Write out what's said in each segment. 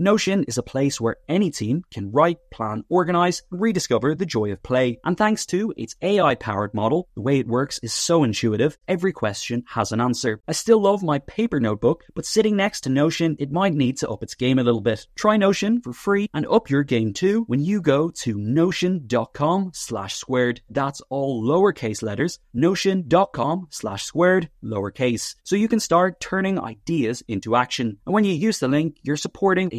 Notion is a place where any team can write, plan, organize, and rediscover the joy of play. And thanks to its AI powered model, the way it works is so intuitive, every question has an answer. I still love my paper notebook, but sitting next to Notion, it might need to up its game a little bit. Try Notion for free and up your game too when you go to notion.com slash squared. That's all lowercase letters, notion.com slash squared, lowercase. So you can start turning ideas into action. And when you use the link, you're supporting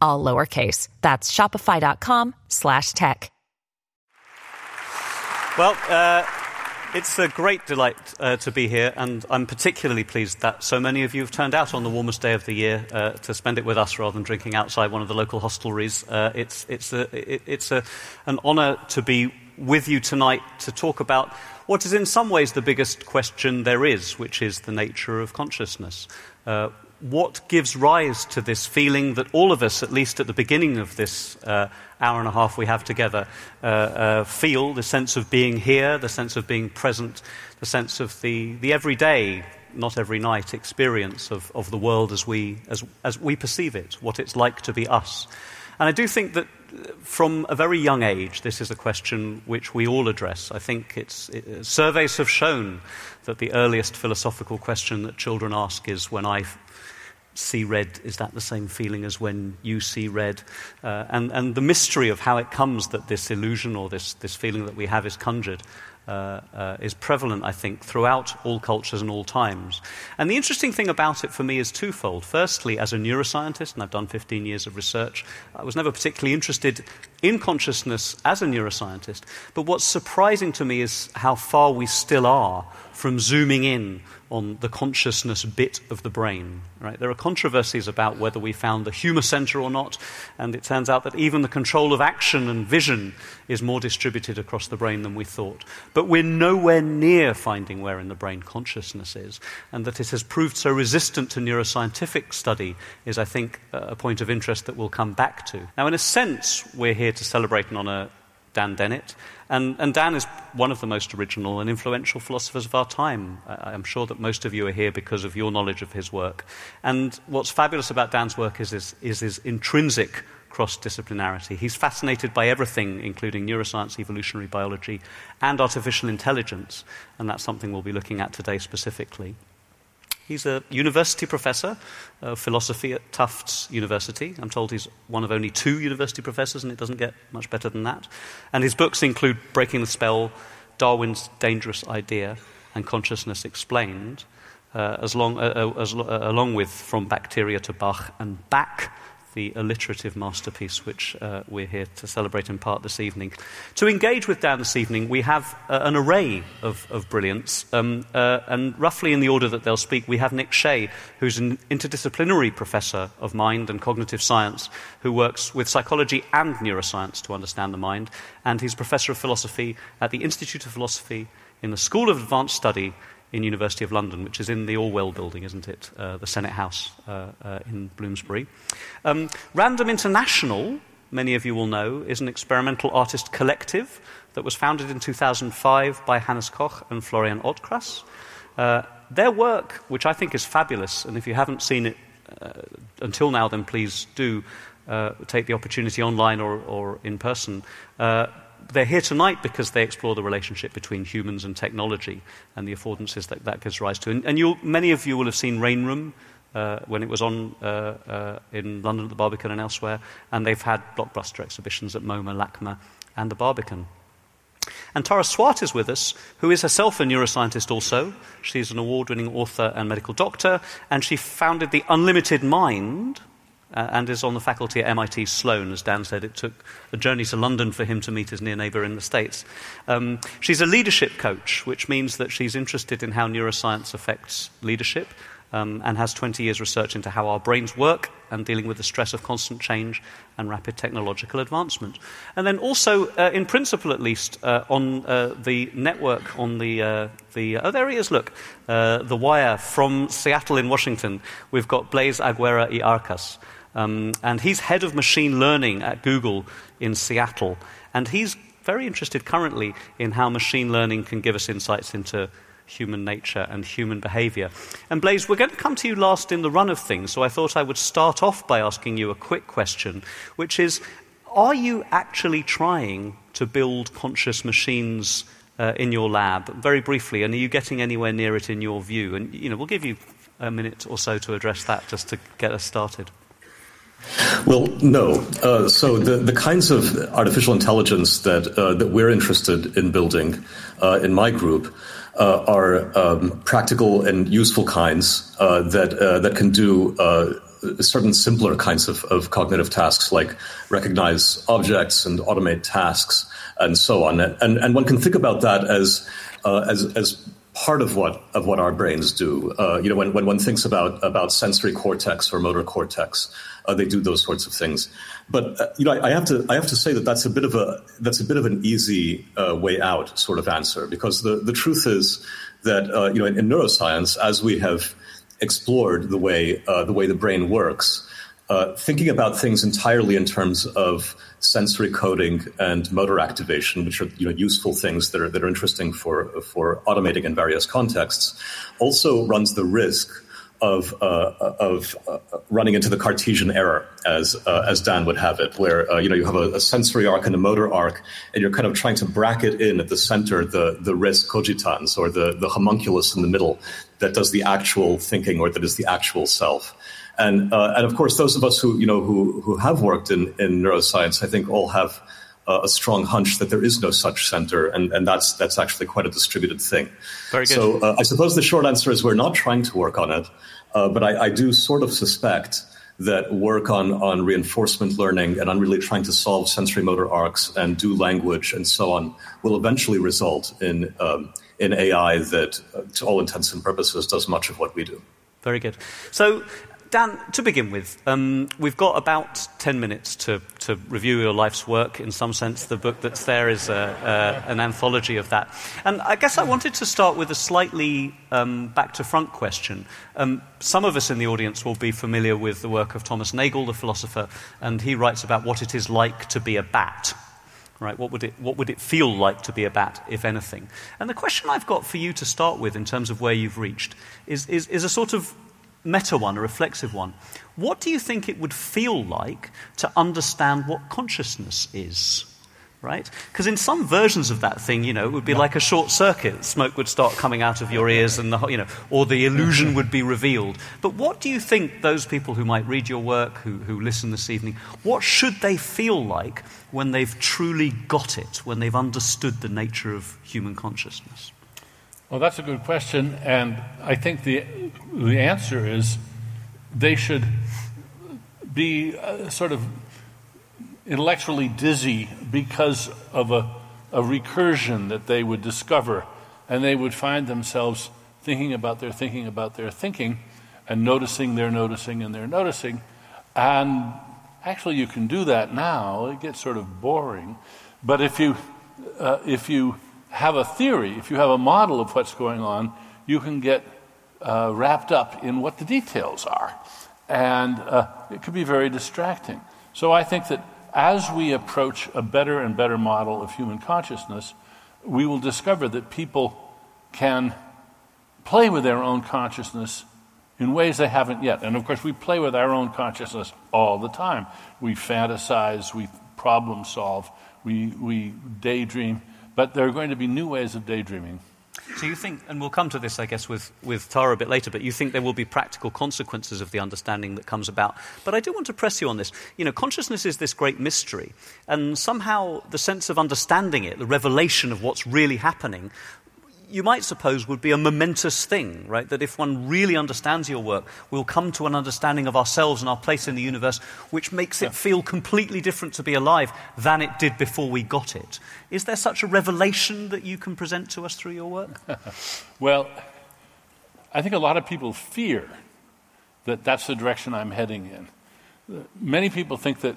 all lowercase. That's shopify.com slash tech. Well, uh, it's a great delight uh, to be here, and I'm particularly pleased that so many of you have turned out on the warmest day of the year uh, to spend it with us rather than drinking outside one of the local hostelries. Uh, it's it's, a, it, it's a, an honour to be with you tonight to talk about what is in some ways the biggest question there is, which is the nature of consciousness. Uh, what gives rise to this feeling that all of us, at least at the beginning of this uh, hour and a half we have together, uh, uh, feel the sense of being here, the sense of being present, the sense of the, the everyday, not every night experience of, of the world as we, as, as we perceive it, what it's like to be us. And I do think that from a very young age, this is a question which we all address. I think it's, it, surveys have shown that the earliest philosophical question that children ask is when I see red, is that the same feeling as when you see red? Uh, and, and the mystery of how it comes that this illusion or this, this feeling that we have is conjured. Uh, uh, is prevalent, I think, throughout all cultures and all times. And the interesting thing about it for me is twofold. Firstly, as a neuroscientist, and I've done 15 years of research, I was never particularly interested in consciousness as a neuroscientist. But what's surprising to me is how far we still are from zooming in on the consciousness bit of the brain. Right? There are controversies about whether we found the humor center or not, and it turns out that even the control of action and vision is more distributed across the brain than we thought. But we're nowhere near finding where in the brain consciousness is, and that it has proved so resistant to neuroscientific study is, I think, a point of interest that we'll come back to. Now, in a sense, we're here to celebrate and honor Dan Dennett. And, and, Dan is one of the most original and influential philosophers of our time. I, am sure that most of you are here because of your knowledge of his work. And what's fabulous about Dan's work is his, is his intrinsic cross disciplinarity. He's fascinated by everything, including neuroscience, evolutionary biology, and artificial intelligence. And that's something we'll be looking at today specifically. He's a university professor of philosophy at Tufts University. I'm told he's one of only two university professors, and it doesn't get much better than that. And his books include Breaking the Spell, Darwin's Dangerous Idea, and Consciousness Explained, uh, as long, uh, uh as, uh, along with From Bacteria to Bach and Back the alliterative masterpiece which uh, we're here to celebrate in part this evening. To engage with Dan this evening, we have uh, an array of, of brilliance, um, uh, and roughly in the order that they'll speak, we have Nick Shea, who's an interdisciplinary professor of mind and cognitive science who works with psychology and neuroscience to understand the mind, and he's professor of philosophy at the Institute of Philosophy in the School of Advanced Study in University of London, which is in the Orwell building, isn't it? Uh, the Senate House uh, uh, in Bloomsbury. Um, Random International, many of you will know, is an experimental artist collective that was founded in 2005 by Hannes Koch and Florian Ortkrass. Uh, their work, which I think is fabulous, and if you haven't seen it uh, until now, then please do uh, take the opportunity online or, or in person they're here tonight because they explore the relationship between humans and technology and the affordances that that gives rise to. And, and many of you will have seen Rain Room uh, when it was on uh, uh, in London at the Barbican and elsewhere, and they've had blockbuster exhibitions at MoMA, LACMA, and the Barbican. And Tara Swart is with us, who is herself a neuroscientist also. She's an award winning author and medical doctor, and she founded the Unlimited Mind, uh, and is on the faculty at MIT Sloan. As Dan said, it took a journey to London for him to meet his near neighbor in the States. Um, she's a leadership coach, which means that she's interested in how neuroscience affects leadership. Um, and has 20 years research into how our brains work and dealing with the stress of constant change and rapid technological advancement. And then also, uh, in principle at least, uh, on uh, the network, on the, uh, the oh, there he is, look, uh, the wire from Seattle in Washington, we've got Blaise Aguera y Arcas. Um, and he's head of machine learning at Google in Seattle. And he's very interested currently in how machine learning can give us insights into human nature and human behavior. And Blaise, we're going to come to you last in the run of things, so I thought I would start off by asking you a quick question, which is Are you actually trying to build conscious machines uh, in your lab? Very briefly, and are you getting anywhere near it in your view? And you know, we'll give you a minute or so to address that just to get us started. Well, no. Uh, so the, the kinds of artificial intelligence that uh, that we're interested in building uh, in my group uh, are um, practical and useful kinds uh, that uh, that can do certain simpler kinds of, of cognitive tasks like recognize objects and automate tasks and so on. And and one can think about that as as as part of what of what our brains do. Uh, you know, when, when one thinks about about sensory cortex or motor cortex, uh, they do those sorts of things. But uh, you know, I, I, have to I have to say that that's a bit of a that's a bit of an easy uh, way out sort of answer because the the truth is that uh, you know in, in, neuroscience, as we have explored the way uh, the way the brain works. Uh, thinking about things entirely in terms of sensory coding and motor activation, which are you know, useful things that are, that are interesting for, for automating in various contexts, also runs the risk of, uh, of uh, running into the Cartesian error, as, uh, as Dan would have it, where uh, you, know, you have a, a, sensory arc and a motor arc, and you're kind of trying to bracket in at the center the, the res cogitans, or the, the homunculus in the middle that does the actual thinking or that is the actual self. And uh, and of course, those of us who you know who who have worked in in neuroscience, I think all have uh, a strong hunch that there is no such center, and, and that's that's actually quite a distributed thing. Very good. So uh, I suppose the short answer is we're not trying to work on it, uh, but I, I, do sort of suspect that work on on reinforcement learning and on really trying to solve sensory motor arcs and do language and so on will eventually result in um, in AI that, uh, to all intents and purposes, does much of what we do. Very good. So Dan, to begin with, um, we've got about 10 minutes to, to review your life's work. In some sense, the book that's there is a, a, an anthology of that. And I guess I wanted to start with a slightly um, back to front question. Um, some of us in the audience will be familiar with the work of Thomas Nagel, the philosopher, and he writes about what it is like to be a bat. Right, what would, it, what would it feel like to be a bat, if anything? And the question I've got for you to start with, in terms of where you've reached, is, is, is a sort of meta one, a reflexive one. What do you think it would feel like to understand what consciousness is? Right? Because in some versions of that thing, you know, it would be like a short circuit. Smoke would start coming out of your ears, and the, you know, or the illusion would be revealed. But what do you think those people who might read your work, who, who listen this evening, what should they feel like when they've truly got it, when they've understood the nature of human consciousness? Well, that's a good question, and I think the, the answer is they should be uh, sort of intellectually dizzy because of a, a recursion that they would discover, and they would find themselves thinking about their thinking about their thinking, and noticing their noticing and their noticing. And actually, you can do that now. It gets sort of boring. But if you, uh, if you have a theory, if you have a model of what's going on, you can get uh, wrapped up in what the details are. And uh, it can be very distracting. So I think that as we approach a better and better model of human consciousness, we will discover that people can play with their own consciousness in ways they haven't yet. And of course, we play with our own consciousness all the time. We fantasize, we problem solve, we, we daydream. But there are going to be new ways of daydreaming. So you think, and we'll come to this, I guess, with, with Tara a bit later, but you think there will be practical consequences of the understanding that comes about. But I do want to press you on this. You know, consciousness is this great mystery, and somehow the sense of understanding it, the revelation of what's really happening, you might suppose would be a momentous thing, right? That if one really understands your work, we'll come to an understanding of ourselves and our place in the universe, which makes it feel completely different to be alive than it did before we got it. Is there such a revelation that you can present to us through your work? well, I think a lot of people fear that that's the direction I'm heading in. Many people think that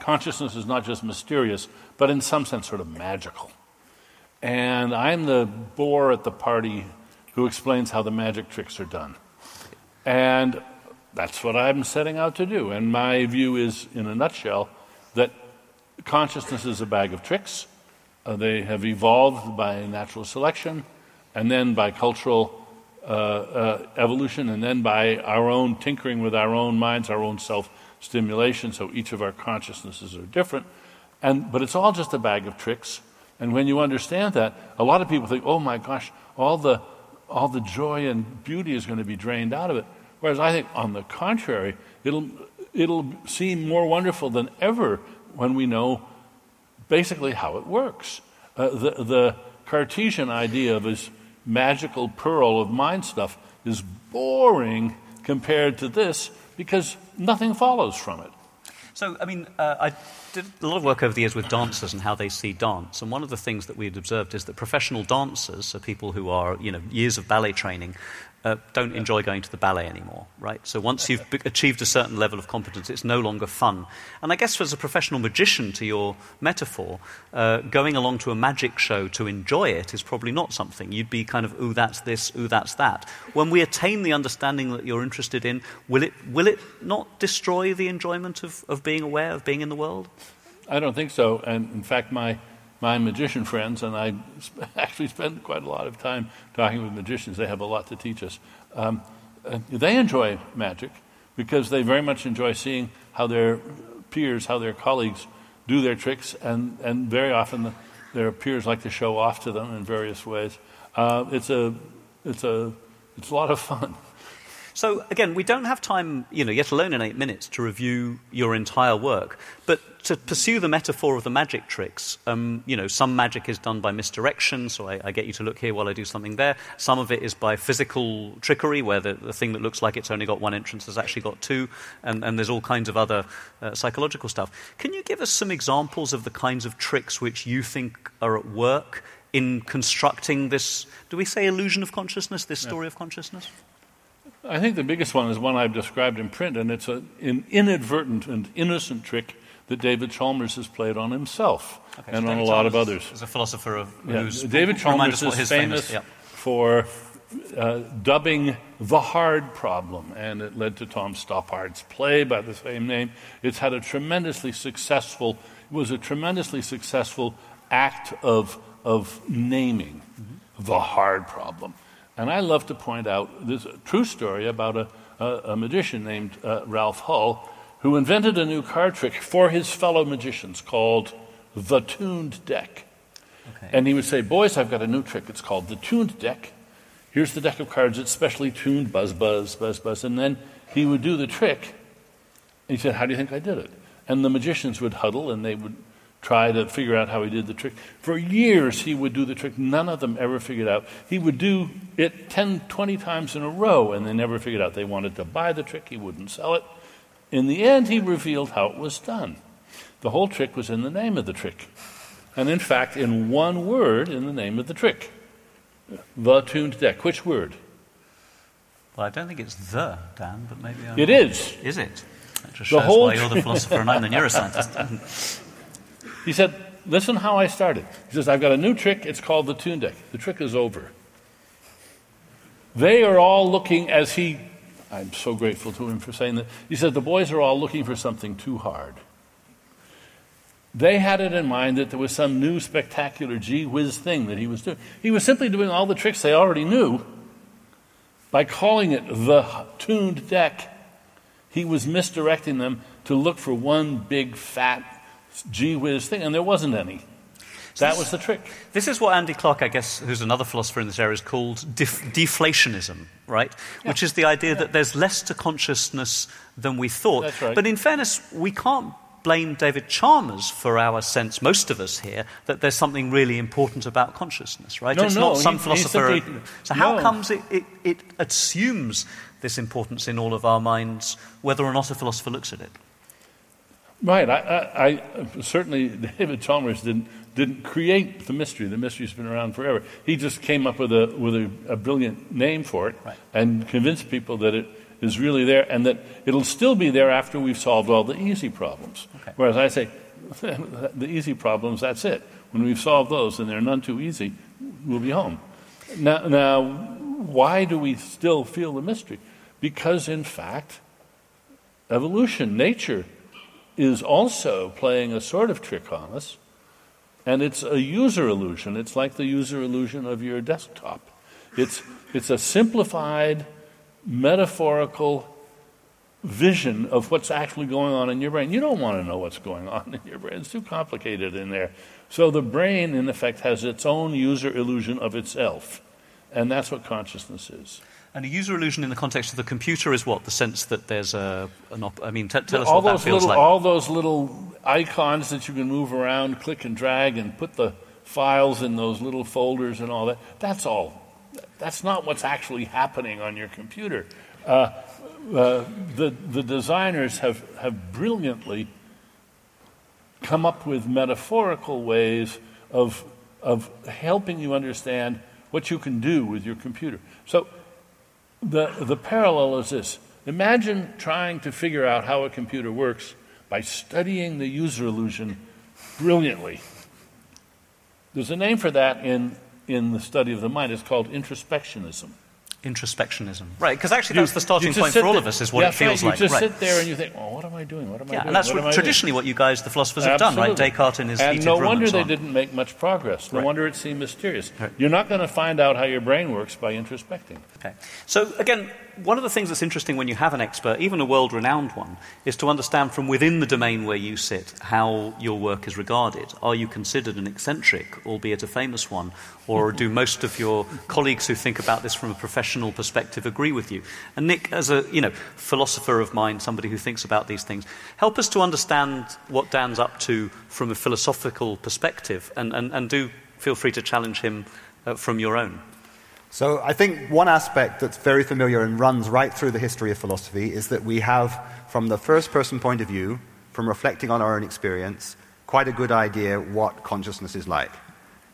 consciousness is not just mysterious, but in some sense sort of magical. And I'm the bore at the party who explains how the magic tricks are done. And that's what I'm setting out to do. And my view is, in a nutshell, that consciousness is a bag of tricks. Uh, they have evolved by natural selection, and then by cultural uh, uh, evolution, and then by our own tinkering with our own minds, our own self stimulation. So each of our consciousnesses are different. And, but it's all just a bag of tricks. And when you understand that, a lot of people think, oh my gosh, all the, all the joy and beauty is going to be drained out of it. Whereas I think, on the contrary, it'll, it'll seem more wonderful than ever when we know basically how it works. Uh, the, the Cartesian idea of this magical pearl of mind stuff is boring compared to this because nothing follows from it. So, I mean, uh, I did a lot of work over the years with dancers and how they see dance. And one of the things that we had observed is that professional dancers, so people who are, you know, years of ballet training, uh, don't enjoy going to the ballet anymore, right? So once you've achieved a certain level of competence, it's no longer fun. And I guess as a professional magician, to your metaphor, uh, going along to a magic show to enjoy it is probably not something. You'd be kind of, ooh, that's this, ooh, that's that. When we attain the understanding that you're interested in, will it, will it not destroy the enjoyment of, of being aware, of being in the world? I don't think so. And in fact, my my magician friends, and I actually spend quite a lot of time talking with magicians, they have a lot to teach us. Um, uh, they enjoy magic because they very much enjoy seeing how their peers, how their colleagues do their tricks, and, and very often the, their peers like to show off to them in various ways. Uh, it's, a, it's, a, it's a lot of fun. So again, we don't have time, you know, yet alone in eight minutes, to review your entire work. But to pursue the metaphor of the magic tricks, um, you know, some magic is done by misdirection, so I, I, get you to look here while I do something there. Some of it is by physical trickery, where the, the thing that looks like it's only got one entrance has actually got two, and, and there's all kinds of other uh, psychological stuff. Can you give us some examples of the kinds of tricks which you think are at work in constructing this, do we say illusion of consciousness, this story yeah. of consciousness? I think the biggest one is one I've described in print, and it's a, an inadvertent and innocent trick that David Chalmers has played on himself okay, and so on David a lot Chalmers of others. As a philosopher of yeah, David Chalmers is famous, famous yeah. for uh, dubbing the hard problem, and it led to Tom Stoppard's play by the same name. It's had a tremendously successful, it was a tremendously successful act of, of naming mm-hmm. the hard problem. And I love to point out this true story about a, a, a magician named uh, Ralph Hull who invented a new card trick for his fellow magicians called the tuned deck. Okay. And he would say, Boys, I've got a new trick. It's called the tuned deck. Here's the deck of cards. It's specially tuned, buzz, buzz, buzz, buzz. And then he would do the trick. And he said, How do you think I did it? And the magicians would huddle and they would try to figure out how he did the trick. For years, he would do the trick. None of them ever figured out. He would do it 10, 20 times in a row, and they never figured out. They wanted to buy the trick, he wouldn't sell it. In the end, he revealed how it was done. The whole trick was in the name of the trick. And in fact, in one word in the name of the trick the tuned deck. Which word? Well, I don't think it's the, Dan, but maybe I'm It is. Is it? That just the shows why you're the philosopher and I'm the neuroscientist. He said, Listen how I started. He says, I've got a new trick. It's called the tune deck. The trick is over. They are all looking as he, I'm so grateful to him for saying that. He said, The boys are all looking for something too hard. They had it in mind that there was some new spectacular gee whiz thing that he was doing. He was simply doing all the tricks they already knew by calling it the tuned deck. He was misdirecting them to look for one big fat gee whiz thing, and there wasn't any. That was the trick. This is what Andy Clark, I guess, who's another philosopher in this area, is called def- deflationism, right? Yeah. Which is the idea yeah. that there's less to consciousness than we thought. That's right. But in fairness, we can't blame David Chalmers for our sense, most of us here, that there's something really important about consciousness, right? No, it's no, not some he, philosopher. Simply, so how no. comes it, it, it assumes this importance in all of our minds, whether or not a philosopher looks at it? Right. I, I, I, certainly David Chalmers didn't didn't create the mystery. The mystery's been around forever. He just came up with a with a, a brilliant name for it right. and convinced people that it is really there and that it'll still be there after we've solved all the easy problems. Okay. Whereas I say, the easy problems, that's it. When we've solved those, and they're none too easy, we'll be home. Now, now why do we still feel the mystery? Because, in fact, evolution, nature, is also playing a sort of trick on us, and it's a user illusion. It's like the user illusion of your desktop. It's, it's a simplified metaphorical vision of what's actually going on in your brain. You don't want to know what's going on in your brain, it's too complicated in there. So the brain, in effect, has its own user illusion of itself. And that's what consciousness is. And a user illusion in the context of the computer is what? The sense that there's a, an op- I mean, t- tell us all what those that feels little, like. All those little icons that you can move around, click and drag, and put the files in those little folders and all that, that's all that's not what's actually happening on your computer. Uh, uh, the, the designers have, have brilliantly come up with metaphorical ways of, of helping you understand what you can do with your computer. So the, the parallel is this imagine trying to figure out how a computer works by studying the user illusion brilliantly. There's a name for that in in the study of the mind it's called introspectionism. Introspectionism. Right, because actually that's the starting point for all of us, is what yeah, it feels right. like. You just right. sit there and you think, oh, what am I doing? What am yeah, I doing? and that's what traditionally doing? what you guys, the philosophers, have Absolutely. done, right? Descartes in his and heated no room wonder and so they on. didn't make much progress. No right. wonder it seemed mysterious. Right. You're not going to find out how your brain works by introspecting. Okay. So again, one of the things that's interesting when you have an expert, even a world renowned one, is to understand from within the domain where you sit how your work is regarded. Are you considered an eccentric, albeit a famous one? Or do most of your colleagues who think about this from a professional perspective agree with you? And Nick, as a you know, philosopher of mind, somebody who thinks about these things, help us to understand what Dan's up to from a philosophical perspective, and, and, and do feel free to challenge him uh, from your own. So I think one aspect that's very familiar and runs right through the history of philosophy is that we have, from the first person point of view, from reflecting on our own experience, quite a good idea what consciousness is like.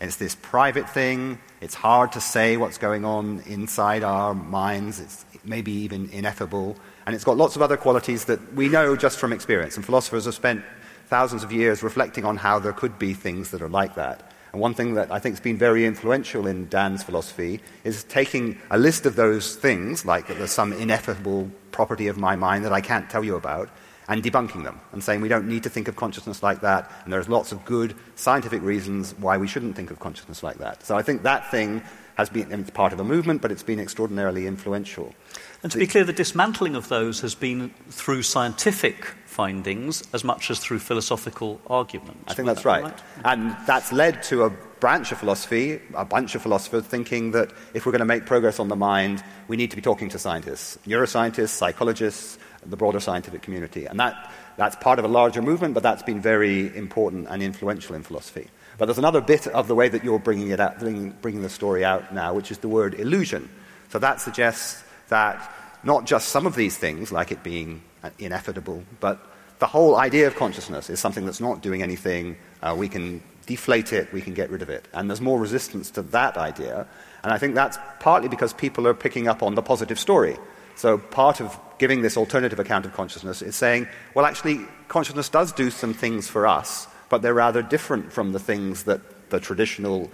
It's this private thing. It's hard to say what's going on inside our minds. It's maybe even ineffable. And it's got lots of other qualities that we know just from experience. And philosophers have spent thousands of years reflecting on how there could be things that are like that. And one thing that I think has been very influential in Dan's philosophy is taking a list of those things, like that there's some ineffable property of my mind that I can't tell you about, and debunking them and saying we don't need to think of consciousness like that, and there's lots of good scientific reasons why we shouldn't think of consciousness like that. So I think that thing has been, it's part of a movement, but it's been extraordinarily influential. And to be clear, the dismantling of those has been through scientific findings as much as through philosophical argument. I think that's right. right. And that's led to a branch of philosophy, a bunch of philosophers thinking that if we're going to make progress on the mind, we need to be talking to scientists, neuroscientists, psychologists, the broader scientific community. And that, that's part of a larger movement, but that's been very important and influential in philosophy. But there's another bit of the way that you're bringing, it out, bringing, bringing the story out now, which is the word illusion. So that suggests that not just some of these things, like it being ineffable, but the whole idea of consciousness is something that's not doing anything. Uh, we can deflate it, we can get rid of it. And there's more resistance to that idea. And I think that's partly because people are picking up on the positive story. So part of giving this alternative account of consciousness is saying, well, actually, consciousness does do some things for us, but they're rather different from the things that the traditional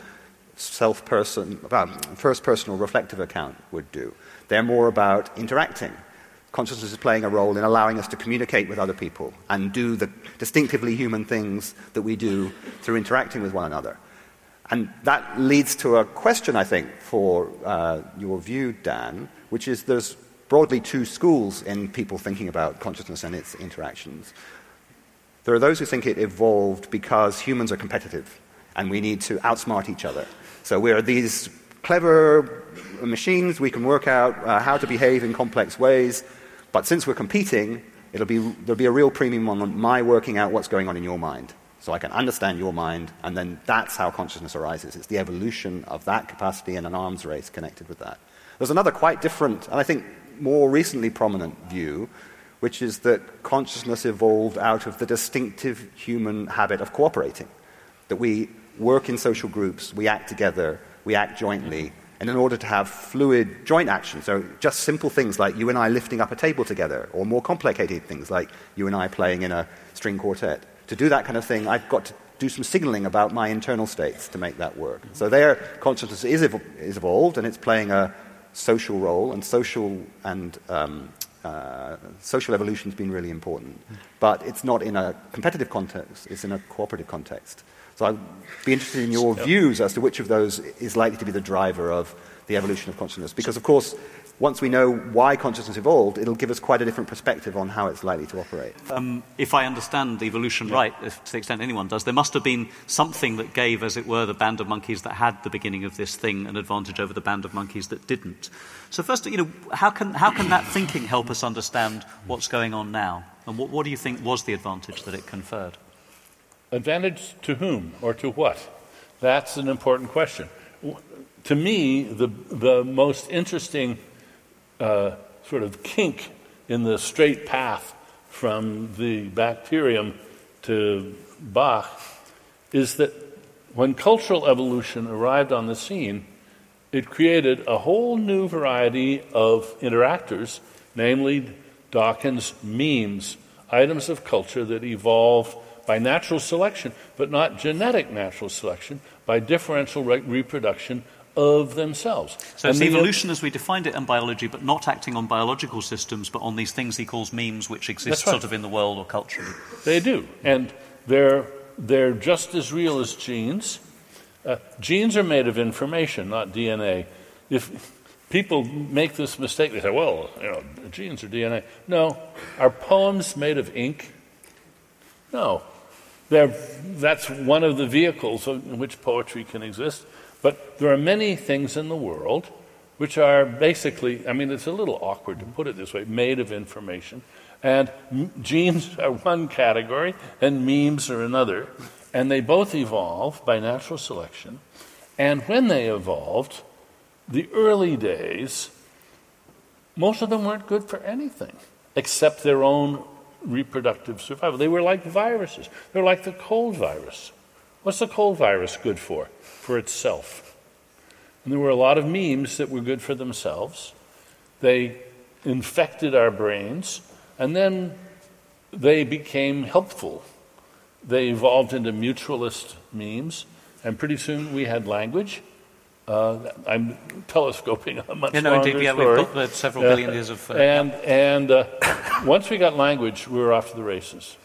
self person, um, first personal reflective account would do. They're more about interacting. Consciousness is playing a role in allowing us to communicate with other people and do the distinctively human things that we do through interacting with one another. And that leads to a question, I think, for uh, your view, Dan, which is there's broadly two schools in people thinking about consciousness and its interactions. There are those who think it evolved because humans are competitive and we need to outsmart each other. So we're these clever machines, we can work out uh, how to behave in complex ways, but since we're competing, it'll be, there'll be a real premium on my working out what's going on in your mind. So I can understand your mind, and then that's how consciousness arises. It's the evolution of that capacity and an arms race connected with that. There's another quite different, and I think more recently prominent view, which is that consciousness evolved out of the distinctive human habit of cooperating. That we work in social groups, we act together, we act jointly, and in order to have fluid joint action, so just simple things like you and I lifting up a table together, or more complicated things like you and I playing in a string quartet, to do that kind of thing, I've got to do some signaling about my internal states to make that work. So there, consciousness is, is evolved, and it's playing a social role, and social and um, uh, social evolution has been really important. But it's not in a competitive context; it's in a cooperative context. So I'd be interested in your views as to which of those is likely to be the driver of the evolution of consciousness. Because, of course, once we know why consciousness evolved, it'll give us quite a different perspective on how it's likely to operate. Um, if I understand evolution yeah. right, if, to the extent anyone does, there must have been something that gave, as it were, the band of monkeys that had the beginning of this thing an advantage over the band of monkeys that didn't. So, first, you know, how can, how can that thinking help us understand what's going on now? And what, what do you think was the advantage that it conferred? Advantage to whom or to what? That's an important question. To me, the, the most interesting uh, sort of kink in the straight path from the bacterium to Bach is that when cultural evolution arrived on the scene, it created a whole new variety of interactors, namely Dawkins' memes, items of culture that evolve by natural selection, but not genetic natural selection, by differential re- reproduction of themselves. So it's evolution as we defined it in biology, but not acting on biological systems, but on these things he calls memes, which exist right. sort of in the world or culturally. They do, and they're they're just as real as genes. Uh, genes are made of information, not DNA. If people make this mistake, they say, "Well, you know, genes are DNA." No, are poems made of ink? No, they're, that's one of the vehicles in which poetry can exist. But there are many things in the world which are basically, I mean, it's a little awkward to put it this way, made of information. And genes are one category, and memes are another. And they both evolve by natural selection. And when they evolved, the early days, most of them weren't good for anything except their own reproductive survival. They were like viruses. They're like the cold virus. What's the cold virus good for? For itself. And there were a lot of memes that were good for themselves. They infected our brains, and then they became helpful. They evolved into mutualist memes, and pretty soon we had language. Uh, I'm telescoping a much yeah, no, longer indeed, yeah, story. we've got uh, several billion years of. Uh, and and uh, once we got language, we were off to the races.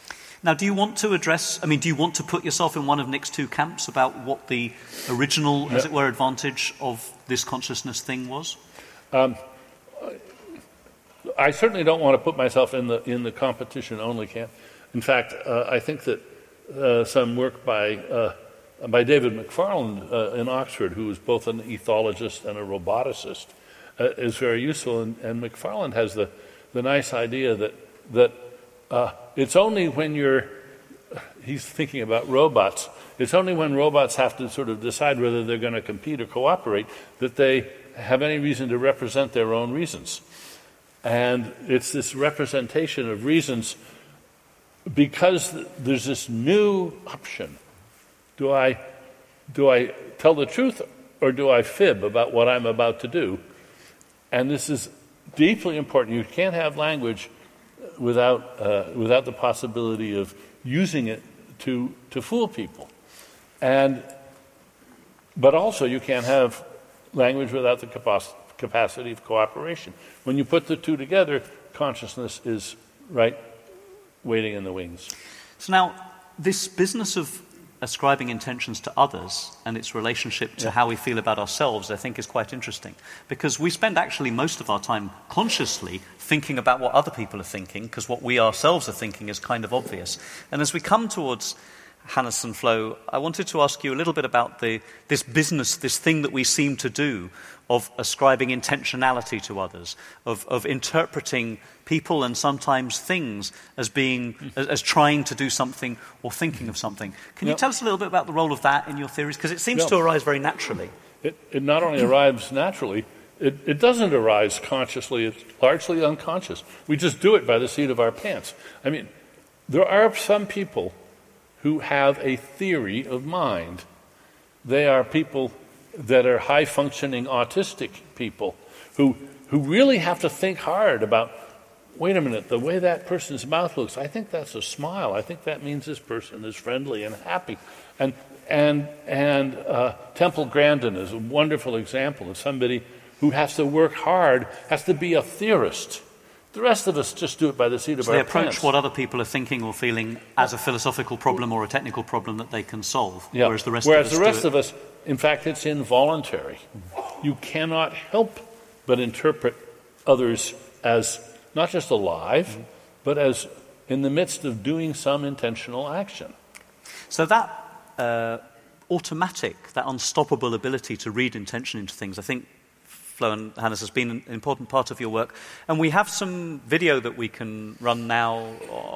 Now, do you want to address? I mean, do you want to put yourself in one of Nick's two camps about what the original, as it were, advantage of this consciousness thing was? Um, I certainly don't want to put myself in the in the competition only camp. In fact, uh, I think that uh, some work by by David McFarland uh, in Oxford, who is both an ethologist and a roboticist, uh, is very useful. And, and, McFarland has the, the nice idea that, that uh, it's only when you're, he's thinking about robots, it's only when robots have to sort of decide whether they're going to compete or cooperate that they have any reason to represent their own reasons. And it's this representation of reasons because there's this new option do I, do I tell the truth or do I fib about what I'm about to do? And this is deeply important. You can't have language without, uh, without the possibility of using it to, to fool people. And, but also, you can't have language without the capacity of cooperation. When you put the two together, consciousness is right waiting in the wings. So now, this business of ascribing intentions to others and its relationship to yeah. how we feel about ourselves, I think, is quite interesting. Because we spend actually most of our time consciously thinking about what other people are thinking, because what we ourselves are thinking is kind of obvious. And as we come towards Hannes and Flo, I wanted to ask you a little bit about the, this business, this thing that we seem to do of ascribing intentionality to others, of, of interpreting people and sometimes things as being as, as, trying to do something or thinking of something. Can you tell us a little bit about the role of that in your theories? Because it seems to arise very naturally. It, it not only arrives naturally, it, it doesn't arise consciously, it's largely unconscious. We just do it by the seat of our pants. I mean, there are some people who have a theory of mind. They are people that are high functioning autistic people who, who really have to think hard about wait a minute, the way that person's mouth looks, I think that's a smile. I think that means this person is friendly and happy. And, and, and uh, Temple Grandin is a wonderful example of somebody who has to work hard, has to be a theorist. The rest of us just do it by the seat of so our they approach pants. what other people are thinking or feeling as a philosophical problem or a technical problem that they can solve. Yeah. Whereas the rest Whereas of us the rest of us, in fact, it's involuntary. You cannot help but interpret others as not just alive, but as in the midst of doing some intentional action. So that uh, automatic, that unstoppable ability to read intention into things, I think Flo and Hannes has been an important part of your work. And we have some video that we can run now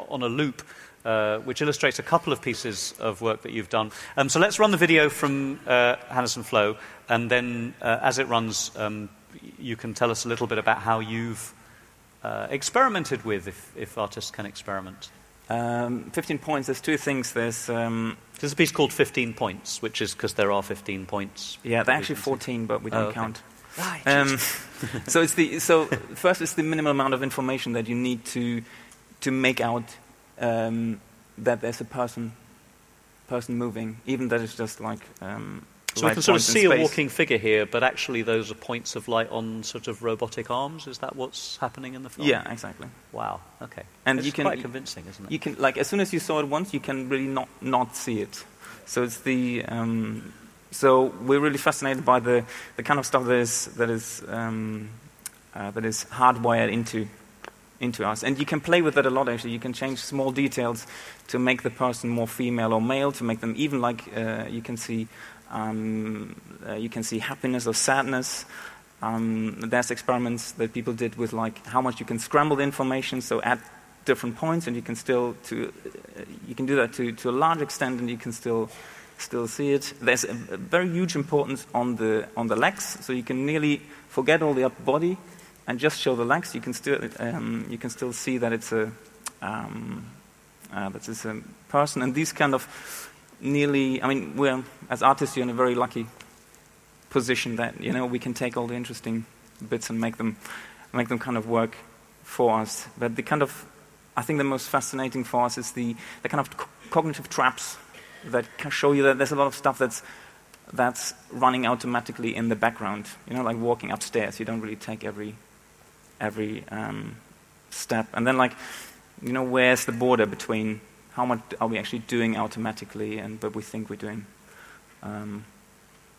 on a loop. Uh, which illustrates a couple of pieces of work that you've done. Um, so let's run the video from uh, Hannes and Flo, and then uh, as it runs, um, you can tell us a little bit about how you've uh, experimented with, if, if, artists can experiment. Um, 15 points, there's two things. There's, um, there's a piece called 15 Points, which is because there are 15 points. Yeah, they're actually 14, but we don't oh, okay. count. Right. Um, so it's the so first it's the minimal amount of information that you need to to make out um, that there's a person person moving, even that it's just like. Um, so we can sort of see a walking figure here, but actually those are points of light on sort of robotic arms. Is that what's happening in the film? Yeah, exactly. Wow. Okay. And it's you can quite convincing, isn't it? You can like as soon as you saw it once, you can really not not see it. So it's the um, so we're really fascinated by the, the kind of stuff that is, that is, um, uh, that is hardwired into, into us. And you can play with that a lot, actually. You can change small details to make the person more female or male, to make them even like uh, you can see, um, uh, you can see happiness or sadness. Um, there's experiments that people did with like how much you can scramble the information, so at different points, and you can still to uh, you can do that to, to a large extent, and you can still still see it. There's a, very huge importance on the, on the legs, so you can nearly forget all the upper body and just show the legs. You can still, um, you can still see that it's a, um, uh, that it's a person. And these kind of nearly, I mean, we're, as artists, you're in a very lucky position that, you know, we can take all the interesting bits and make them, make them kind of work for us. But the kind of, I think the most fascinating for us is the, the kind of co- cognitive traps that can show you that there's a lot of stuff that's that's running automatically in the background. You know, like walking upstairs. You don't really take every every um, step, and then like, you know, where's the border between how much are we actually doing automatically and but we think we're doing um,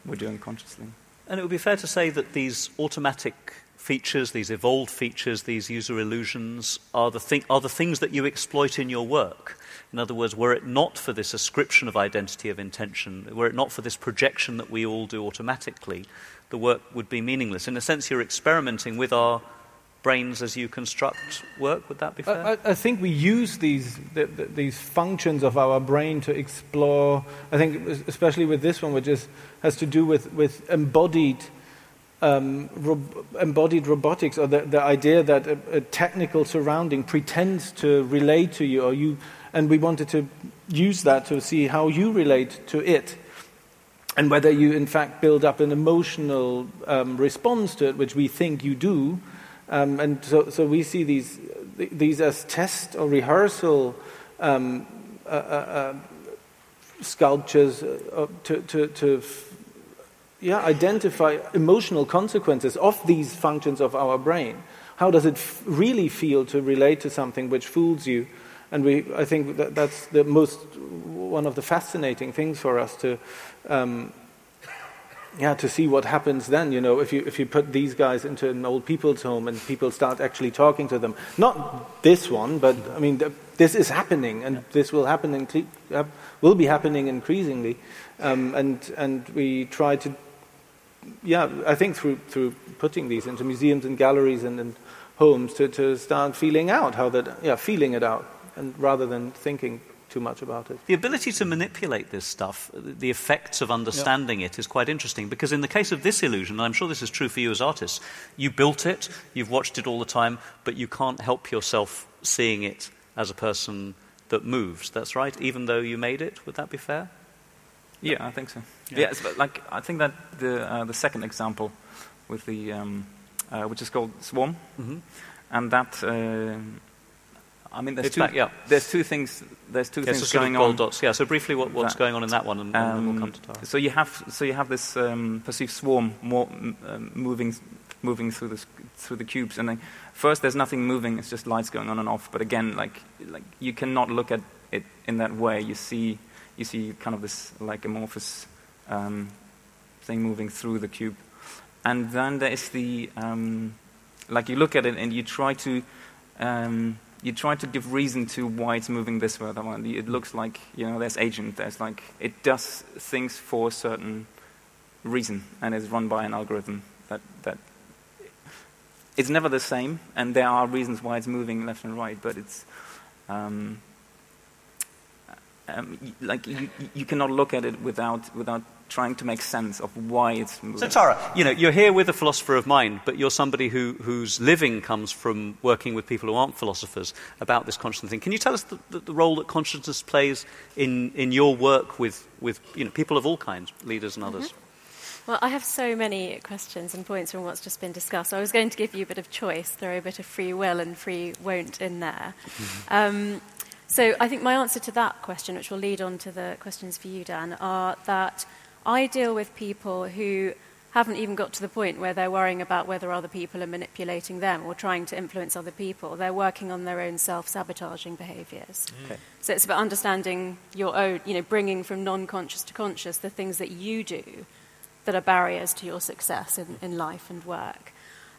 we're doing consciously. And it would be fair to say that these automatic features, these evolved features, these user illusions are the, thi- are the things that you exploit in your work. In other words, were it not for this ascription of identity of intention, were it not for this projection that we all do automatically, the work would be meaningless. In a sense, you're experimenting with our brains as you construct work. Would that be fair? I, I think we use these, the, the, these functions of our brain to explore. I think, especially with this one, which is, has to do with, with embodied. Um, rob- embodied robotics, or the, the idea that a, a, technical surrounding pretends to relate to you, or you and we wanted to use that to see how you relate to it and whether you, in fact, build up an emotional um, response to it, which we think you do. Um, and so, so we see these, these as test or rehearsal um, uh, uh, uh sculptures uh, to, to, to yeah, identify emotional consequences of these functions of our brain. How does it f- really feel to relate to something which fools you? And we, I think that that's the most, one of the fascinating things for us to, um, yeah, to see what happens then. You know, if you if you put these guys into an old people's home and people start actually talking to them, not this one, but I mean, th- this is happening, and this will happen in, uh, will be happening increasingly, um, and and we try to, yeah, I think through through putting these into museums and galleries and, and homes to to start feeling out how that, yeah, feeling it out, and rather than thinking too much about it. The ability to manipulate this stuff, the effects of understanding it, is quite interesting because, in the case of this illusion, and I'm sure this is true for you as artists, you built it, you've watched it all the time, but you can't help yourself seeing it as a person that moves. That's right, even though you made it. Would that be fair? Yeah, I think so. Yeah, yeah but like I think that the uh, the second example with the um, uh, which is called Swarm, mm-hmm. and that. Uh, I mean, there's two, back, yeah. there's two things. There's two yeah, things so going on. Dots. Yeah. So briefly, what, what's that, going on in that one, and, um, and then we'll come to Tara. So you have so you have this um, perceived swarm more, um, moving moving through the through the cubes, and then first there's nothing moving. It's just lights going on and off. But again, like like you cannot look at it in that way. You see you see kind of this like amorphous um, thing moving through the cube, and then there is the um, like you look at it and you try to um, you try to give reason to why it's moving this way or that way. It looks like you know there's agent. There's like it does things for a certain reason and is run by an algorithm that that it's never the same. And there are reasons why it's moving left and right, but it's um, um, like you, you cannot look at it without without trying to make sense of why it's moving. So, Tara, you know, you're here with a philosopher of mind, but you're somebody who, whose living comes from working with people who aren't philosophers about this consciousness thing. Can you tell us the, the, the role that consciousness plays in, in your work with, with you know, people of all kinds, leaders and others? Mm-hmm. Well, I have so many questions and points from what's just been discussed. I was going to give you a bit of choice, throw a bit of free will and free won't in there. Mm-hmm. Um, so I think my answer to that question, which will lead on to the questions for you, Dan, are that I deal with people who haven't even got to the point where they're worrying about whether other people are manipulating them or trying to influence other people. They're working on their own self sabotaging behaviors. Mm. Okay. So it's about understanding your own, you know, bringing from non conscious to conscious the things that you do that are barriers to your success in, in life and work.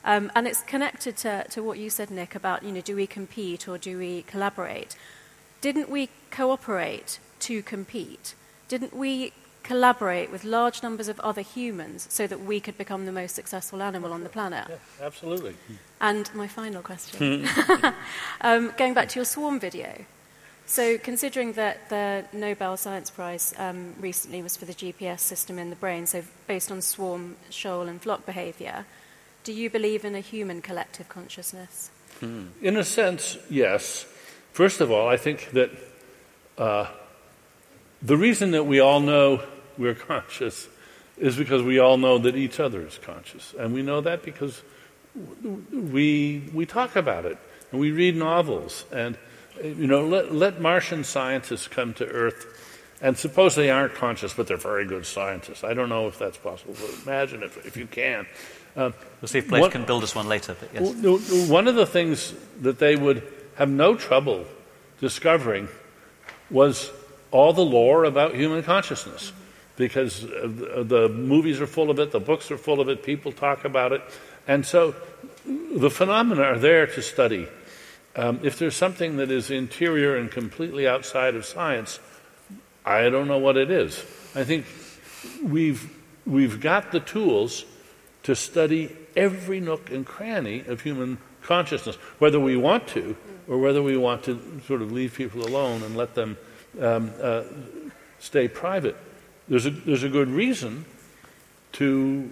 Um, and it's connected to, to what you said, Nick, about, you know, do we compete or do we collaborate? Didn't we cooperate to compete? Didn't we collaborate with large numbers of other humans so that we could become the most successful animal on the planet? Yeah, absolutely. And my final question um, going back to your swarm video. So, considering that the Nobel Science Prize um, recently was for the GPS system in the brain, so based on swarm, shoal, and flock behavior, do you believe in a human collective consciousness? Hmm. In a sense, yes. First of all, I think that uh, the reason that we all know we're conscious is because we all know that each other is conscious. And we know that because we, we talk about it and we read novels. And, you know, let, let Martian scientists come to Earth and suppose they aren't conscious, but they're very good scientists. I don't know if that's possible, but imagine if, if you can. Um, we'll see if Blake can build us one later. But yes. One of the things that they would have no trouble discovering was all the lore about human consciousness because the movies are full of it, the books are full of it, people talk about it. And so the phenomena are there to study. Um, if there's something that is interior and completely outside of science, I don't know what it is. I think we've, we've got the tools to study every nook and cranny of human consciousness, whether we want to or whether we want to sort of leave people alone and let them um, uh, stay private. There's a, there's a good reason to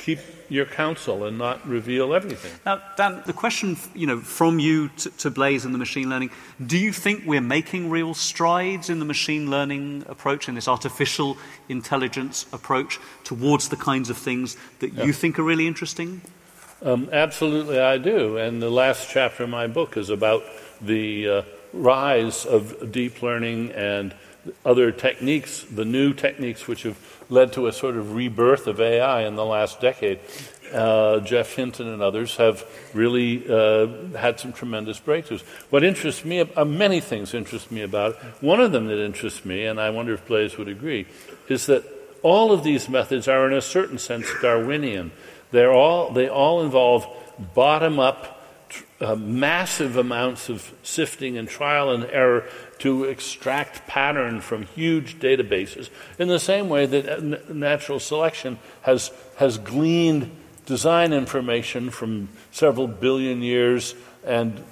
keep your counsel and not reveal everything. Now, Dan, the question, you know, from you to, to, Blaise and the machine learning, do you think we're making real strides in the machine learning approach, in this artificial intelligence approach, towards the kinds of things that you think are really interesting? Um, absolutely, I do. And the last chapter of my book is about the uh, rise of deep learning and other techniques, the new techniques which have led to a sort of rebirth of AI in the last decade. Uh, Geoff Hinton and others have really uh, had some tremendous breakthroughs. What interests me, uh, many things interest me about it. One of them that interests me, and I wonder if Blaise would agree, is that all of these methods are, in a certain sense, Darwinian. They're all, they all involve bottom up, uh, massive amounts of sifting and trial and error to extract pattern from huge databases, in the same way that uh, natural selection has, has gleaned design information from several billion years and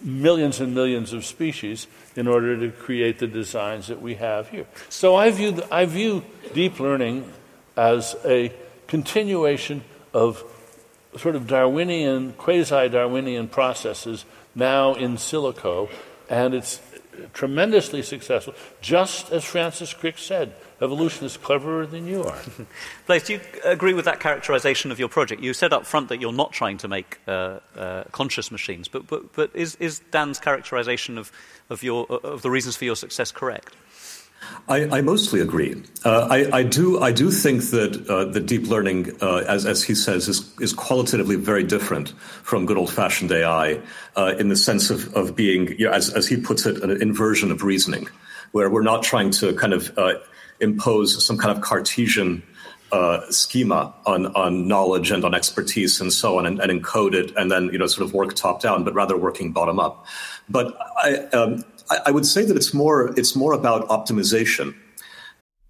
millions and millions of species in order to create the designs that we have here. So I view, the, I view deep learning as a continuation of sort of Darwinian, quasi Darwinian processes now in silico, and it's tremendously successful, just as Francis Crick said. Evolution is cleverer than you are. Blaise, do you agree with that characterization of your project? You said up front that you're not trying to make uh, uh, conscious machines, but, but, but is, is Dan's characterization of, of, your, of the reasons for your success correct? I, I, mostly agree. Uh, I, I, do. I do think that uh, the deep learning, uh, as, as, he says, is, is, qualitatively very different from good old-fashioned AI uh, in the sense of, of being, you know, as, as, he puts it, an inversion of reasoning, where we're not trying to kind of uh, impose some kind of Cartesian uh, schema on, on knowledge and on expertise and so on, and, and, encode it, and then you know sort of work top down, but rather working bottom up. But I, um, I, I would say that it's more it's more about optimization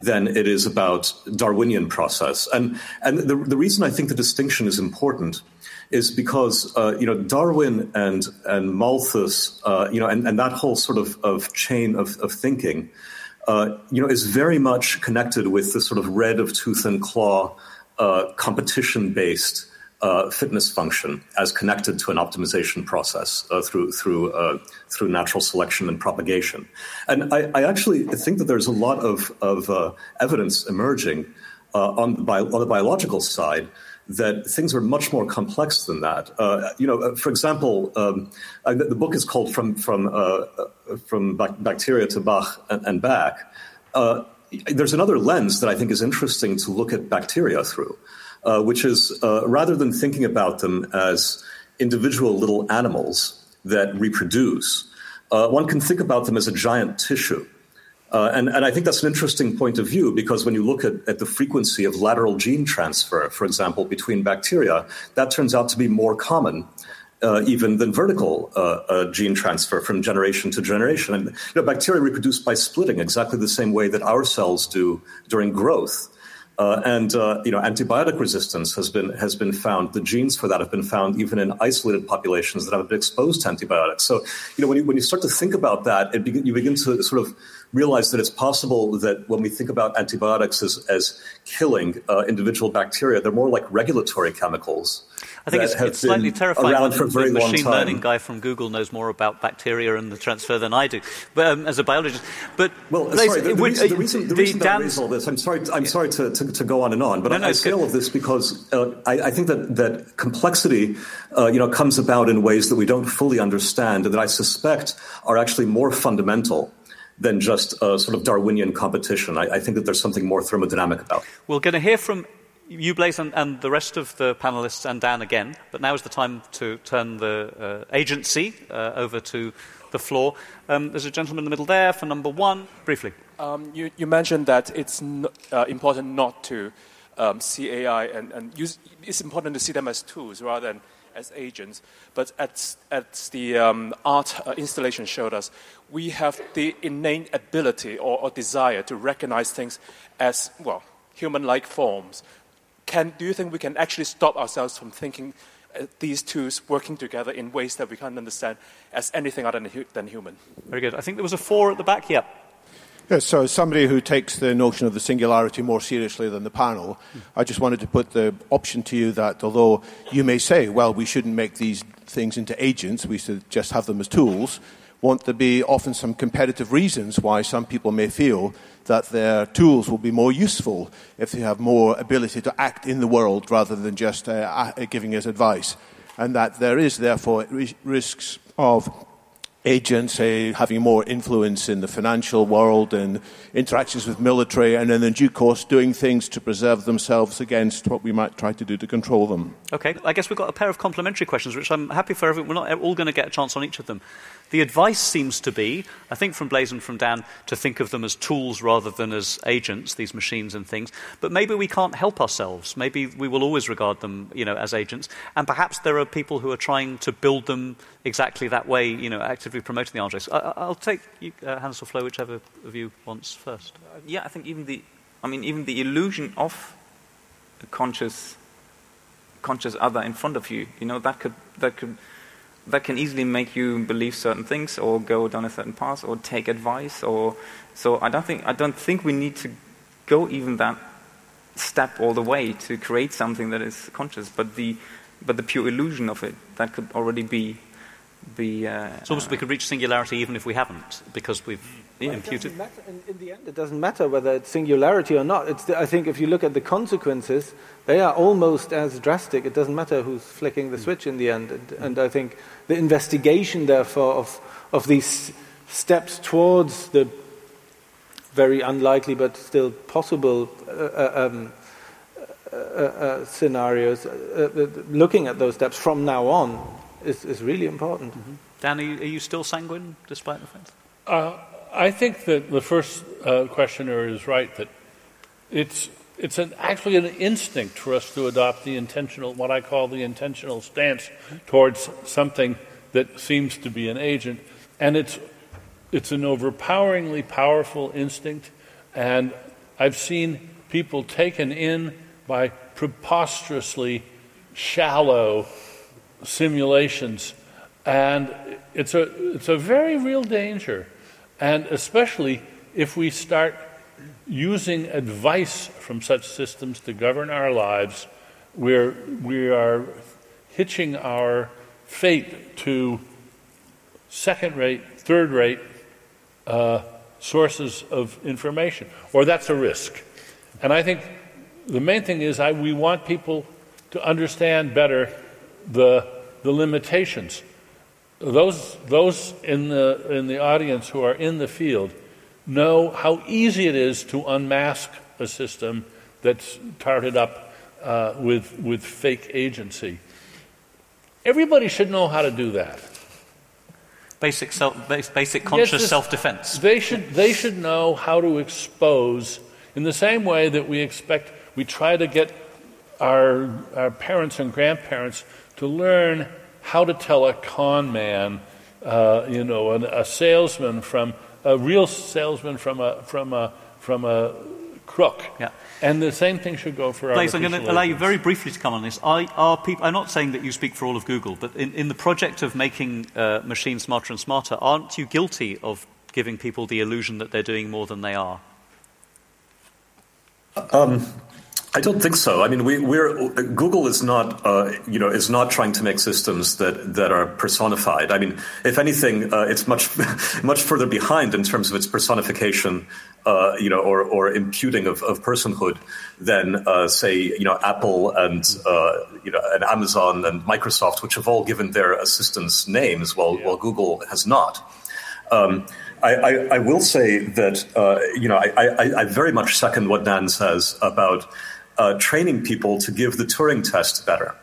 than it is about Darwinian process. And, and the, the reason I think the distinction is important is because, uh, you know, Darwin and, and Malthus, uh, you know, and, and that whole sort of, of chain of, of thinking, uh, you know, is very much connected with the sort of red of tooth and claw, uh, competition-based uh, fitness function as connected to an optimization process uh, through through uh, through natural selection and propagation. And I, I, actually think that there's a lot of of uh, evidence emerging uh, on the, bio, on the biological side that things are much more complex than that. Uh, you know, for example, um, the book is called "From from from Bacteria to Bach and, Back." there's another lens that I think is interesting to look at bacteria through uh, which is uh, rather than thinking about them as individual little animals that reproduce, uh, one can think about them as a giant tissue. Uh, and, and I think that's an interesting point of view because when you look at, at the frequency of lateral gene transfer, for example, between bacteria, that turns out to be more common uh, even than vertical uh, uh, gene transfer from generation to generation. And you know, bacteria reproduce by splitting exactly the same way that our cells do during growth. Uh, and uh, you know, antibiotic resistance has been has been found. The genes for that have been found even in isolated populations that have been exposed to antibiotics. So, you know, when you when you start to think about that, be, you begin to sort of realize that it's possible that when we think about antibiotics as as killing uh, individual bacteria, they're more like regulatory chemicals. I think it's, it's slightly terrifying when the machine learning guy from Google knows more about bacteria and the transfer than I do, but um, as a biologist. But well, sorry, the, the, reason, the reason, the reason that I raise all this, I'm sorry, I'm yeah. sorry to, to, to, go on and on, but no, I, no, I say all of this because uh, I, I, think that that complexity, uh, you know, comes about in ways that we don't fully understand, and that I suspect are actually more fundamental than just a sort of Darwinian competition. I, I, think that there's something more thermodynamic about. We're going to hear from you, Blaise, and, and, the rest of the panelists, and Dan again. But now is the time to turn the uh, agency uh, over to the floor. Um, there's a gentleman in the middle there for number one. Briefly. Um, you, you, mentioned that it's n- uh, important not to um, see AI, and, and use, it's important to see them as tools rather than as agents. But as, the um, art uh, installation showed us, we have the innate ability or, or desire to recognize things as, well, human like forms can, do you think we can actually stop ourselves from thinking uh, these tools working together in ways that we can't understand as anything other than, than human? Very good. I think there was a four at the back. Yep. Yes, so somebody who takes the notion of the singularity more seriously than the panel, I just wanted to put the option to you that although you may say, well, we shouldn't make these things into agents, we should just have them as tools, won't there be often some competitive reasons why some people may feel that their tools will be more useful if they have more ability to act in the world rather than just uh, giving us advice? And that there is, therefore, risks of agents having more influence in the financial world and interactions with military, and then in due course doing things to preserve themselves against what we might try to do to control them. Okay, I guess we've got a pair of complementary questions, which I'm happy for everyone. We're not all going to get a chance on each of them. The advice seems to be, I think from Blaise and from Dan, to think of them as tools rather than as agents, these machines and things. But maybe we can't help ourselves. Maybe we will always regard them, you know, as agents. And perhaps there are people who are trying to build them exactly that way, you know, actively promoting the arms I, will take you, uh, Hans or Flo, whichever of you wants first. Yeah, I think even the, I mean, even the illusion of a conscious, conscious other in front of you, you know, that could, that could that can easily make you believe certain things or go down a certain path or take advice or so I don't think I don't think we need to go even that step all the way to create something that is conscious but the but the pure illusion of it that could already be be uh, it's almost uh, we could reach singularity even if we haven't because we've well, imputed in, in, the end it doesn't matter whether it's singularity or not. It's the, I think if you look at the consequences they are almost as drastic. It doesn't matter who's flicking the switch in the end. And, and I think the investigation, therefore, of, of these steps towards the very unlikely but still possible uh, uh um, uh, uh, scenarios, uh, uh, looking at those steps from now on is, is really important. Mm-hmm. Dan, are you, are you, still sanguine despite the fact? I think that the first questioner is right that it's it's an, actually an instinct for us to adopt the intentional, what I call the intentional stance towards something that seems to be an agent. And it's, it's an overpoweringly powerful instinct. And I've seen people taken in by preposterously shallow simulations. And it's a, it's a very real danger. And especially if we start using advice from such systems to govern our lives, we're, we are hitching our fate to second rate, third rate uh, sources of information, or that's a risk. And I think the main thing is I, we want people to understand better the, the limitations. Those, those in, the, in the audience who are in the field know how easy it is to unmask a system that's tarted up uh, with, with fake agency. Everybody should know how to do that. Basic, self, basic conscious Yes, self defense. They should, they should know how to expose, in the same way that we expect, we try to get our, our parents and grandparents to learn how to tell a con man, uh, you know, an, a salesman from a real salesman from a from a from a crook. Yeah. And the same thing should go for Blaise, I'm going to artificial allow you very briefly to come on this. Are, are people, I'm not saying that you speak for all of Google, but in, in the project of making uh, machines smarter and smarter, aren't you guilty of giving people the illusion that they're doing more than they are? Um, I don't think so. I mean, we, we're Google is not, uh, you know, is not trying to make systems that that are personified. I mean, if anything, uh, it's much much further behind in terms of its personification, uh, you know, or, or imputing of, of personhood than, uh, say, you know, Apple and uh, you know, and Amazon and Microsoft, which have all given their assistants names, while while Google has not. Um, I, I, I will say that uh, you know I, I, I very much second what Dan says about uh, training people to give the Turing test better.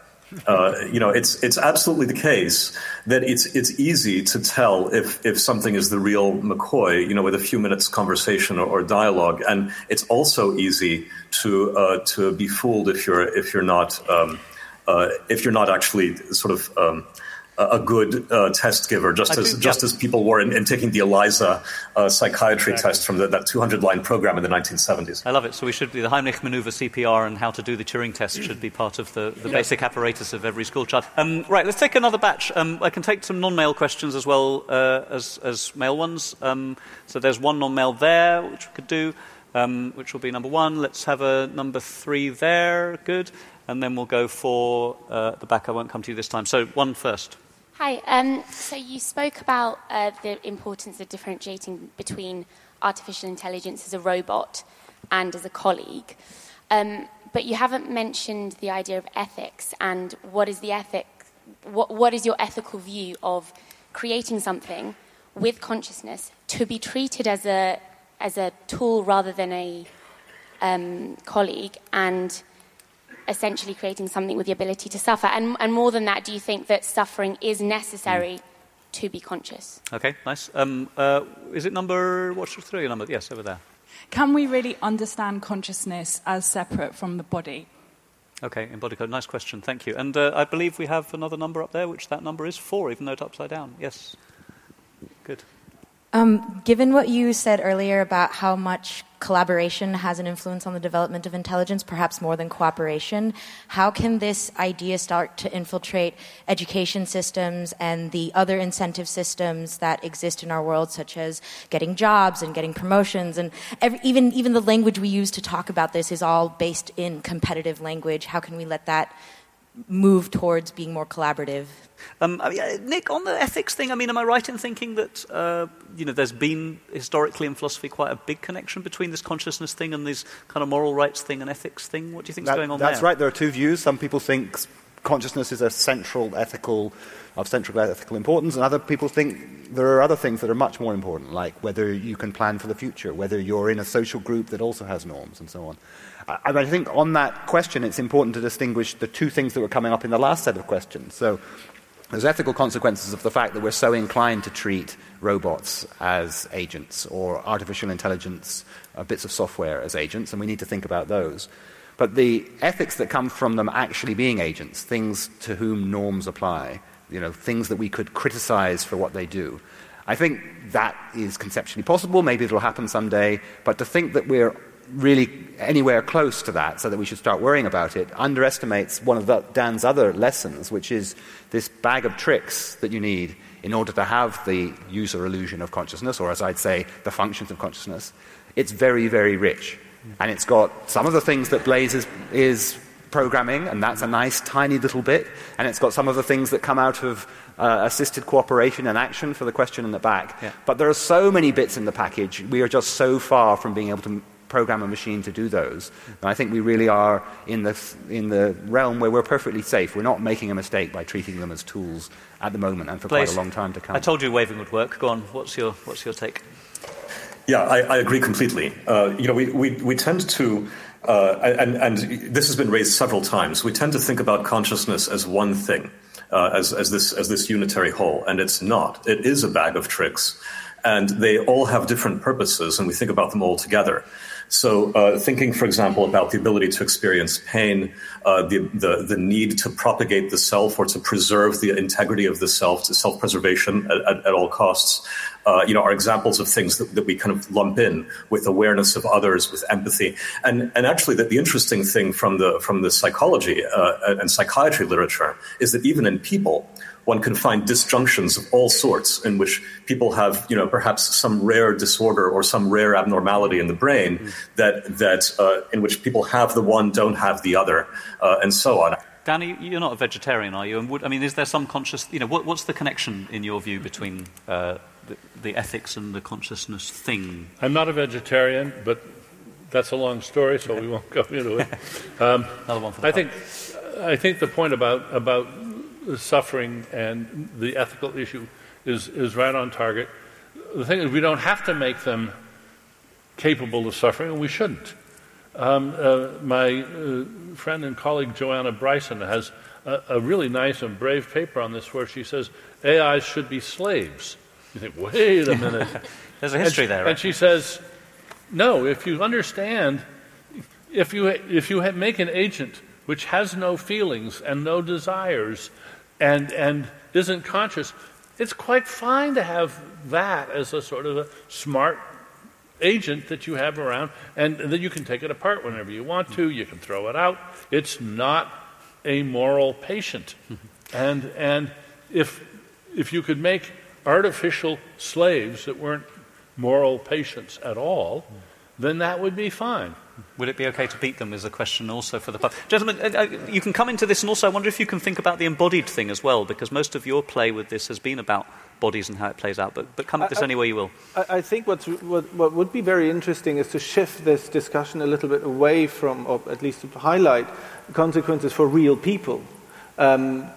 Uh, you know, it's it's absolutely the case that it's it's easy to tell if if something is the real McCoy. You know, with a few minutes conversation or, or dialogue, and it's also easy to uh, to be fooled if you're if you're not um, uh, if you're not actually sort of. Um, a good uh, test giver, just I as do- just yeah. as people were in, in taking the ELIZA uh, psychiatry test from the, that 200 line program in the 1970s. I love it. So we should be the Heimlich maneuver CPR and how to do the Turing test should be part of the, the Yeah. basic apparatus of every school child. Um, right, let's take another batch. Um, I can take some non-male questions as well uh, as, as male ones. Um, so there's one non-male there, which we could do, um, which will be number one. Let's have a number three there. Good. And then we'll go for uh, the back. I won't come to you this time. So one first. Hi. Um, so you spoke about uh, the importance of differentiating between artificial intelligence as a robot and as a colleague, um, but you haven't mentioned the idea of ethics and what is the ethic? What, what is your ethical view of creating something with consciousness to be treated as a as a tool rather than a um, colleague and essentially creating something with the ability to suffer. And, and more than that, do you think that suffering is necessary to be conscious? Okay, nice. Um, uh, is it number, what's through three number? Yes, over there. Can we really understand consciousness as separate from the body? Okay, embodied code. Nice question. Thank you. And uh, I believe we have another number up there, which that number is four, even though it's upside down. Yes. Good. Um, given what you said earlier about how much collaboration has an influence on the development of intelligence, perhaps more than cooperation, how can this idea start to infiltrate education systems and the other incentive systems that exist in our world, such as getting jobs and getting promotions, and every, even even the language we use to talk about this is all based in competitive language. How can we let that move towards being more collaborative? Um, I mean, uh, Nick, on the ethics thing, I mean, am I right in thinking that uh, you know there's been historically in philosophy quite a big connection between this consciousness thing and this kind of moral rights thing and ethics thing? What do you think's That- going on that's there? right. There are two views. Some people think consciousness is a central ethical of central ethical importance, and other people think there are other things that are much more important, like whether you can plan for the future, whether you're in a social group that also has norms, and so on. I, I think on that question, it's important to distinguish the two things that were coming up in the last set of questions. So. There's ethical consequences of the fact that we're so inclined to treat robots as agents or artificial intelligence, uh, bits of software as agents, and we need to think about those. But the ethics that come from them actually being agents, things to whom norms apply, you know, things that we could criticize for what they do, I think that is conceptually possible. Maybe it'll happen someday. But to think that we're really anywhere close to that, so that we should start worrying about it, underestimates one of the, Dan's other lessons, which is this bag of tricks that you need in order to have the user illusion of consciousness, or as I'd say, the functions of consciousness. It's very, very rich. And it's got some of the things that Blaise is, is programming, and that's a nice tiny little bit. And it's got some of the things that come out of uh, assisted cooperation and action for the question in the back. Yeah. But there are so many bits in the package. We are just so far from being able to program a machine to do those. And I think we really are in the, in the realm where we're perfectly safe. We're not making a mistake by treating them as tools at the moment and for quite a long time to come. I told you waving would work. Go on. What's your, what's your take? Yeah, I, I agree completely. Uh, you know, we, we, we tend to, uh, and, and this has been raised several times, we tend to think about consciousness as one thing. uh, as, as, this, as this unitary whole, and it's not. It is a bag of tricks, and they all have different purposes, and we think about them all together. So, uh, thinking, for example, about the ability to experience pain, uh, the, the, the need to propagate the self or to preserve the integrity of the self, to self preservation at, at, at, all costs, uh, you know, are examples of things that, that we kind of lump in with awareness of others, with empathy, and and actually, that the interesting thing from the from the psychology uh, and psychiatry literature is that even in people one can find disjunctions of all sorts in which people have, you know, perhaps some rare disorder or some rare abnormality in the brain mm. that that uh, in which people have the one, don't have the other, uh, and so on. Danny, you're not a vegetarian, are you? And would, I mean, is there some conscious, you know, what, what's the connection in your view between uh, the, the ethics and the consciousness thing? I'm not a vegetarian, but that's a long story, so we won't go into it. Um, Another one for the I think, I think the point about, about suffering and the ethical issue is, is right on target. The thing is, we don't have to make them capable of suffering, and we shouldn't. Um, uh, my uh, friend and colleague Joanna Bryson has a, a, really nice and brave paper on this where she says AIs should be slaves. You think, wait a minute. There's a history and, there. Right? And she says, no, if you understand, if you, if you make an agent which has no feelings and no desires and, and isn't conscious, it's quite fine to have that as a sort of a smart agent that you have around, and, and then you can take it apart whenever you want to. You can throw it out. It's not a moral patient. Mm-hmm. and, and if, if you could make artificial slaves that weren't moral patients at all, mm. Then that would be fine. Would it be okay to beat them? Is a question also for the pub. Gentlemen, uh, uh, you can come into this, and also I wonder if you can think about the embodied thing as well, because most of your play with this has been about bodies and how it plays out. But, but come at this I, any way you will. I, I think what's, what, what would be very interesting is to shift this discussion a little bit away from, or at least to highlight, consequences for real people. Um,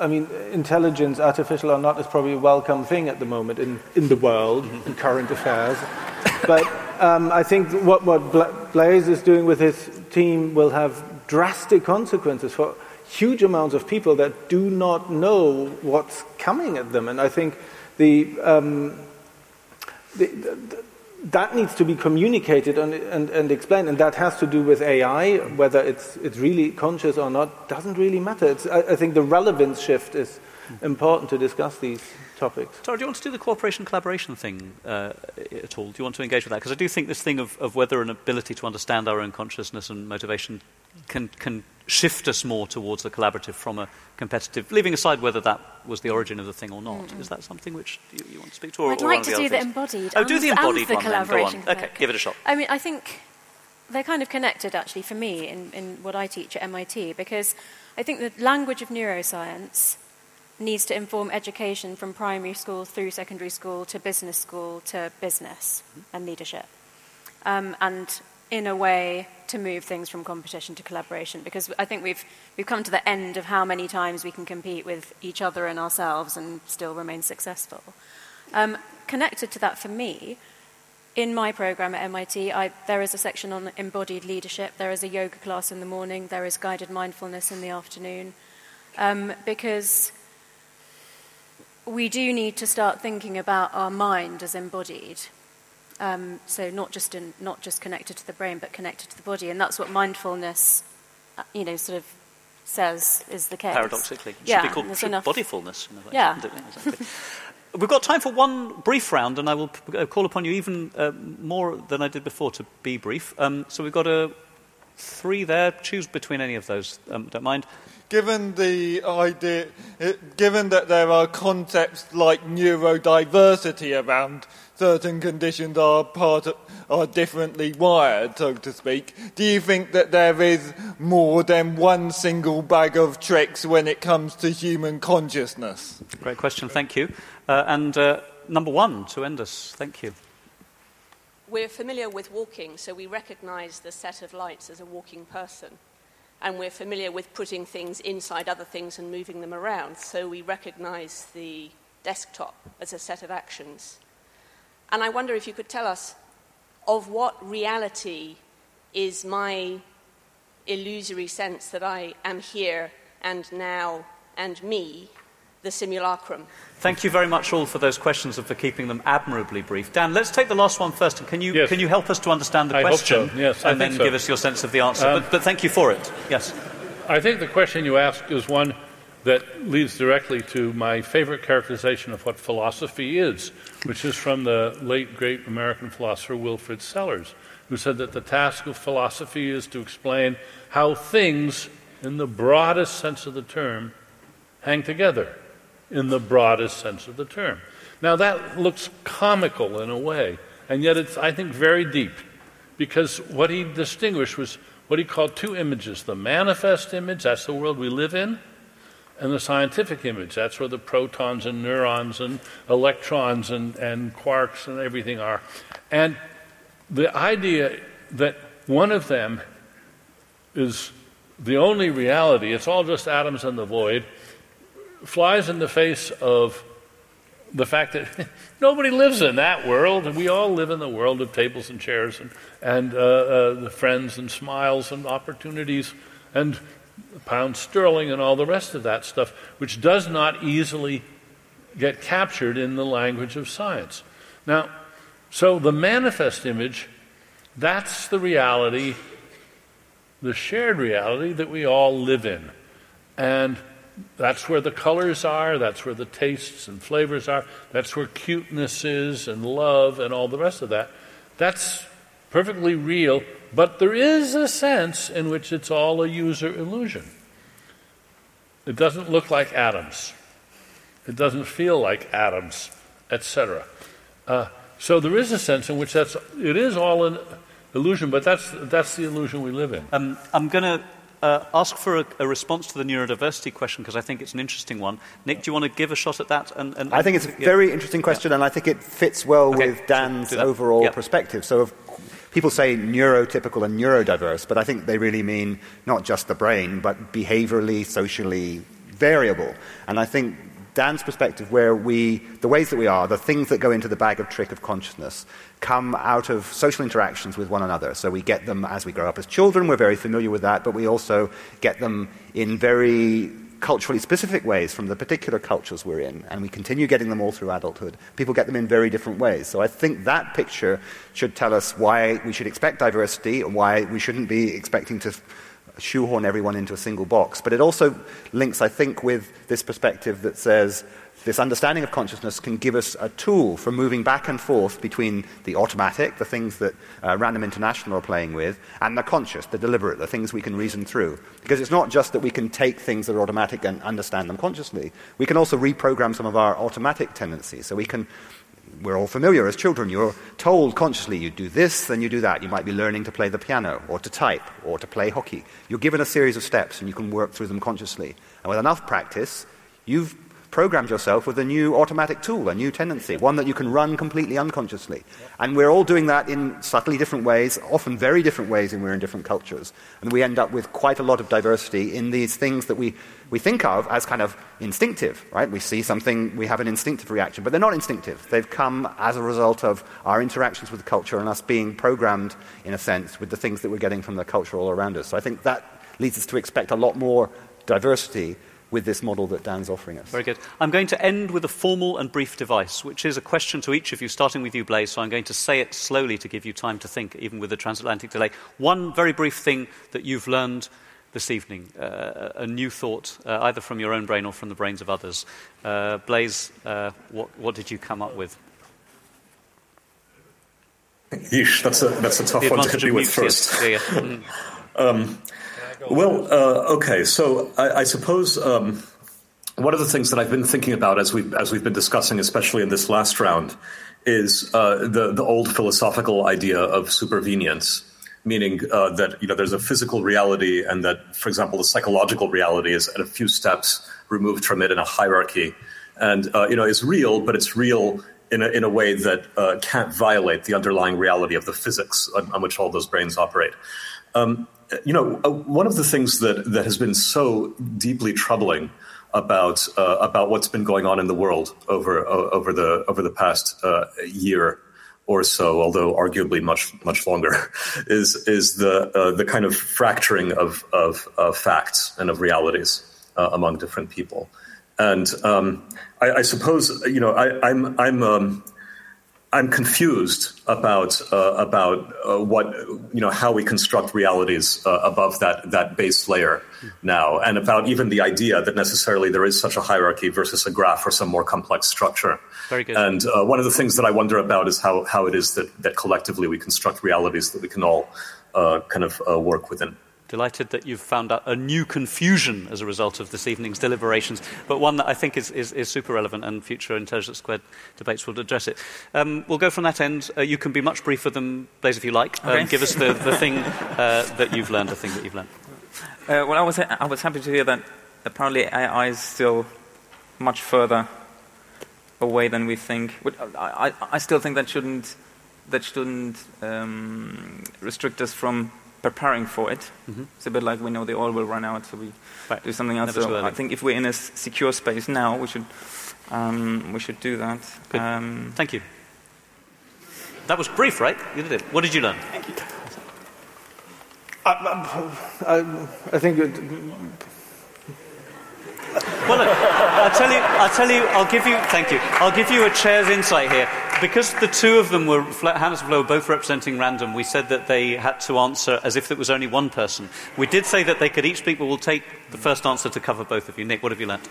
I mean, intelligence, artificial or not, is probably a welcome thing at the moment in, in the world, in current affairs. But um, I think what, what Blaise is doing with his team will have drastic consequences for huge amounts of people that do not know what's coming at them. And I think the, um, the, the, that needs to be communicated and, and, and, explained, and that has to do with AI. Whether it's, it's really conscious or not doesn't really matter. I, I, think the relevance shift is important to discuss these topics. Tara, do you want to do the cooperation collaboration thing uh, at all? Do you want to engage with that? Because I do think this thing of, of whether an ability to understand our own consciousness and motivation can, can shift us more towards the collaborative from a competitive, leaving aside whether that was the origin of the thing or not. Mm-hmm. Is that something which you, you, want to speak to? Or, I'd or like to the do the embodied. Oh, do the embodied the one collaboration then. Go on. Okay, give it a shot. I mean, I think they're kind of connected actually for me in, in what I teach at MIT because I think the language of neuroscience needs to inform education from primary school through secondary school to business school to business and leadership. Um, and in a way to move things from competition to collaboration because I think we've, we've come to the end of how many times we can compete with each other and ourselves and still remain successful. Um, connected to that for me, in my program at MIT, I, there is a section on embodied leadership, there is a yoga class in the morning, there is guided mindfulness in the afternoon, um, because we do need to start thinking about our mind as embodied um, so not just in, not just connected to the brain, but connected to the body, and that's what mindfulness, uh, you know, sort of says is the case. Paradoxically, it yeah, should be called enough... bodyfulness. In a way, yeah. Exactly. We've got time for one brief round, and I will p- uh, call upon you even uh, more than I did before to be brief. Um, so we've got a three there. Choose between any of those. Um, don't mind given the idea, given that there are concepts like neurodiversity around certain conditions are part of, are differently wired, so to speak. Do you think that there is more than one single bag of tricks when it comes to human consciousness? Great question, thank you. Uh, and uh, number one to end us, thank you. We're familiar with walking, so we recognize the set of lights as a walking person. And we're familiar with putting things inside other things and moving them around, so we recognize the desktop as a set of actions. And I wonder if you could tell us of what reality is my illusory sense that I am here and now and me, the simulacrum. Thank you very much all for those questions and for keeping them admirably brief. Dan, let's take the last one first. And can you, Yes. can you help us to understand the I hope question? so. Yes, I and think then so. give us your sense of the answer. Um, but, but thank you for it. Yes. I think the question you ask is one that leads directly to my favorite characterization of what philosophy is, which is from the late great American philosopher Wilfrid Sellars, who said that the task of philosophy is to explain how things, in the broadest sense of the term, hang together, in the broadest sense of the term. Now, that looks comical in a way, and yet it's, I think, very deep, because what he distinguished was what he called two images the manifest image, that's the world we live in, and the scientific image, that's where the protons and neurons and electrons and, and quarks and everything are. And the idea that one of them is the only reality, it's all just atoms in the void, flies in the face of the fact that nobody lives in that world, we all live in the world of tables and chairs and, and uh, uh, the friends and smiles and opportunities and pound sterling and all the rest of that stuff, which does not easily get captured in the language of science. Now, so the manifest image, that's the reality, the shared reality that we all live in. And that's where the colors are, that's where the tastes and flavors are, that's where cuteness is and love and all the rest of that. That's perfectly real, but there is a sense in which it's all a user illusion. It doesn't look like atoms. It doesn't feel like atoms, etc. Uh, so there is a sense in which that's it is all an illusion, but that's that's the illusion we live in. Um, I'm going to uh, ask for a, a response to the neurodiversity question because I think it's an interesting one. Nick, do you want to give a shot at that? And, and I think it's a yeah. very interesting question, and I think it fits well Okay, with Dan's that. overall Yeah. perspective. So, if people say neurotypical and neurodiverse, but I think they really mean not just the brain, but behaviorally, socially variable. And I think Dan's perspective, where we, the ways that we are, the things that go into the bag of trick of consciousness, come out of social interactions with one another. So we get them as we grow up as children, we're very familiar with that, but we also get them in very culturally specific ways from the particular cultures we're in, and we continue getting them all through adulthood. People get them in very different ways. So I think that picture should tell us why we should expect diversity and why we shouldn't be expecting to shoehorn everyone into a single box. But it also links, I think, with this perspective that says this understanding of consciousness can give us a tool for moving back and forth between the automatic, the things that uh, Random International are playing with, and the conscious, the deliberate, the things we can reason through. Because it's not just that we can take things that are automatic and understand them consciously, we can also reprogram some of our automatic tendencies. So we can we're all familiar as children. You're told consciously you do this, then you do that. You might be learning to play the piano, or to type, or to play hockey. You're given a series of steps, and you can work through them consciously. And with enough practice, you've programmed yourself with a new automatic tool, a new tendency, one that you can run completely unconsciously. And we're all doing that in subtly different ways, often very different ways, and we're in different cultures. And we end up with quite a lot of diversity in these things that we, we think of as kind of instinctive, right? We see something, we have an instinctive reaction, but they're not instinctive. They've come as a result of our interactions with the culture and us being programmed, in a sense, with the things that we're getting from the culture all around us. So I think that leads us to expect a lot more diversity with this model that Dan's offering us. Very good. I'm going to end with a formal and brief device, which is a question to each of you, starting with you, Blaise. So I'm going to say it slowly to give you time to think, even with the transatlantic delay. One very brief thing that you've learned this evening, uh, a new thought, uh, either from your own brain or from the brains of others. Uh, Blaise, uh, what, what did you come up with? Yeesh, that's a, that's a tough The one to advantage hit me with first. Yeah, yeah. Mm. Um, well, uh, okay, so I, I suppose um, one of the things that I've been thinking about as we've, as we've been discussing, especially in this last round, is uh, the, the old philosophical idea of supervenience, meaning uh, that you know, there's a physical reality and that, for example, the psychological reality is at a few steps removed from it in a hierarchy. And uh, you know, it's real, but it's real in a, in a way that uh, can't violate the underlying reality of the physics on, on which all those brains operate. Um, you know, uh, one of the things that, that has been so deeply troubling about uh, about what's been going on in the world over uh, over the over the past uh, year or so, although arguably much much longer, is is the uh, the kind of fracturing of of, of facts and of realities. uh, among different people. And um, I, I, suppose you know I, am I'm I'm, um, I'm confused about uh, about uh, what you know how we construct realities uh, above that that base layer now, and about even the idea that necessarily there is such a hierarchy versus a graph or some more complex structure. Very good. And uh, one of the things that I wonder about is how how it is that that collectively we construct realities that we can all uh, kind of uh, work within. Delighted that you've found a new confusion as a result of this evening's deliberations, but one that I think is, is, is super relevant and future Intelligence Squared debates will address it. Um, we'll go from that end. Uh, you can be much briefer than Blaise if you like. Um, give us the, the thing uh, that you've learned, the thing that you've learned. Uh, well, I was, I was happy to hear that apparently AI is still much further away than we think. I, I, I still think that shouldn't, that shouldn't um, restrict us from preparing for it. Mm-hmm. It's a bit like we know the oil will run out, so we right. do something else. so I think if we're in a secure space now, we should um, we should do that. Um, Thank you. That was brief, right? You did it. What did you learn? Thank you. I, I, I think it, well, look, I'll tell you, I'll tell you, I'll give you, thank you, I'll give you a chair's insight here. Because the two of them were, Hannes and Flo, both representing random, we said that they had to answer as if it was only one person. We did say that they could each speak, but we'll take the first answer to cover both of you. Nick, what have you learned?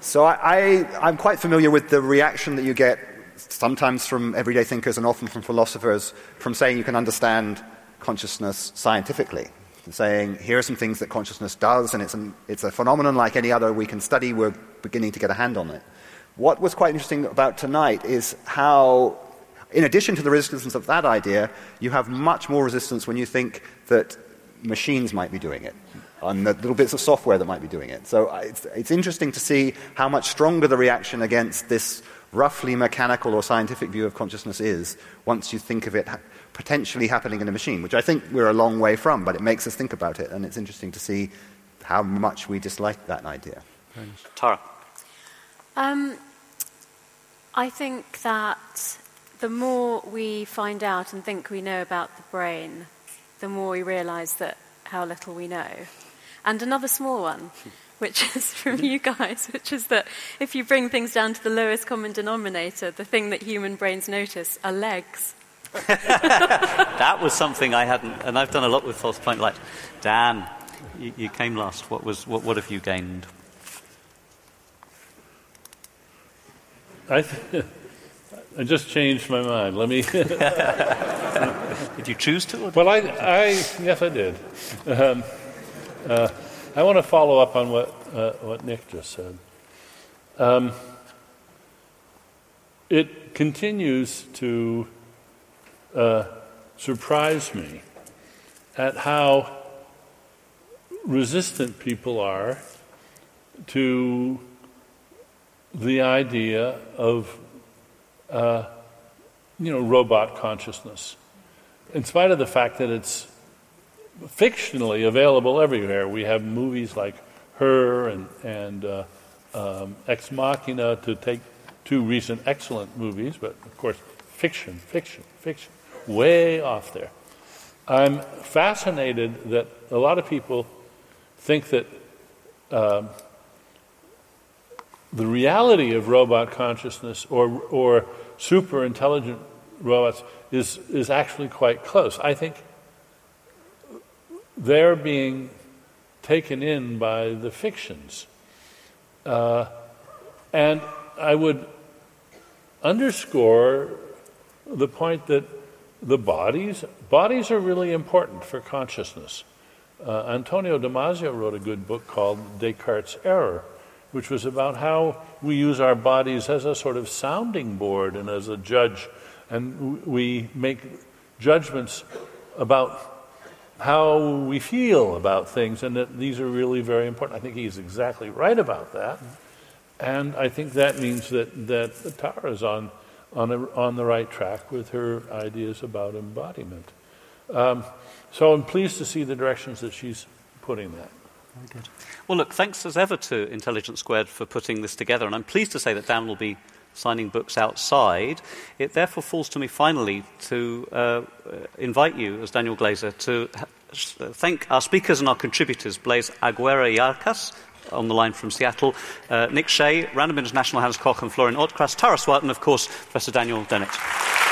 So I, I, I'm quite familiar with the reaction that you get sometimes from everyday thinkers and often from philosophers from saying you can understand consciousness scientifically saying here are some things that consciousness does, and it's, an, it's a phenomenon like any other we can study. We're beginning to get a hand on it. What was quite interesting about tonight is how, in addition to the resistance of that idea, you have much more resistance when you think that machines might be doing it and the little bits of software that might be doing it. So uh, it's, it's interesting to see how much stronger the reaction against this roughly mechanical or scientific view of consciousness is once you think of it potentially happening in a machine, which I think we're a long way from, but it makes us think about it, and it's interesting to see how much we dislike that idea. Tara. Um, I think that the more we find out and think we know about the brain, the more we realize that how little we know. And another small one, which is from you guys, which is that if you bring things down to the lowest common denominator, the thing that human brains notice are legs. that was something I hadn't, and I've done a lot with false point light. Dan, you, you came last. What, was, what, what have you gained? I, th- I just changed my mind. Let me. did you choose to? Well, I, I yes, I did. Um, uh, I want to follow up on what uh, what Nick just said. Um, it continues to uh, surprised me at how resistant people are to the idea of, uh, you know, robot consciousness. In spite of the fact that it's fictionally available everywhere, we have movies like Her and, and uh, um, Ex Machina to take two recent excellent movies, but of course, fiction, fiction, fiction way off there. I'm fascinated that a lot of people think that um, the reality of robot consciousness or, or super intelligent robots is, is actually quite close. I think they're being taken in by the fictions. Uh, and I would underscore the point that the bodies, bodies are really important for consciousness. Uh, Antonio Damasio wrote a good book called Descartes' Error, which was about how we use our bodies as a sort of sounding board and as a judge, and we make judgments about how we feel about things, and that these are really very important. I think he's exactly right about that, and I think that means that that Tara is on on, a, on the right track with her ideas about embodiment. Um, so I'm pleased to see the directions that she's putting that. Very good. Well, look, thanks as ever to Intelligence Squared for putting this together, and I'm pleased to say that Dan will be signing books outside. It therefore falls to me finally to uh, invite you, as Daniel Glaser, to ha- thank our speakers and our contributors, Blaise Agüera y Arcas on the line from Seattle, uh, Nick Shea, Random International Hans Koch, and Florian Ortkrass, Tara Swart, and of course, Professor Daniel Dennett.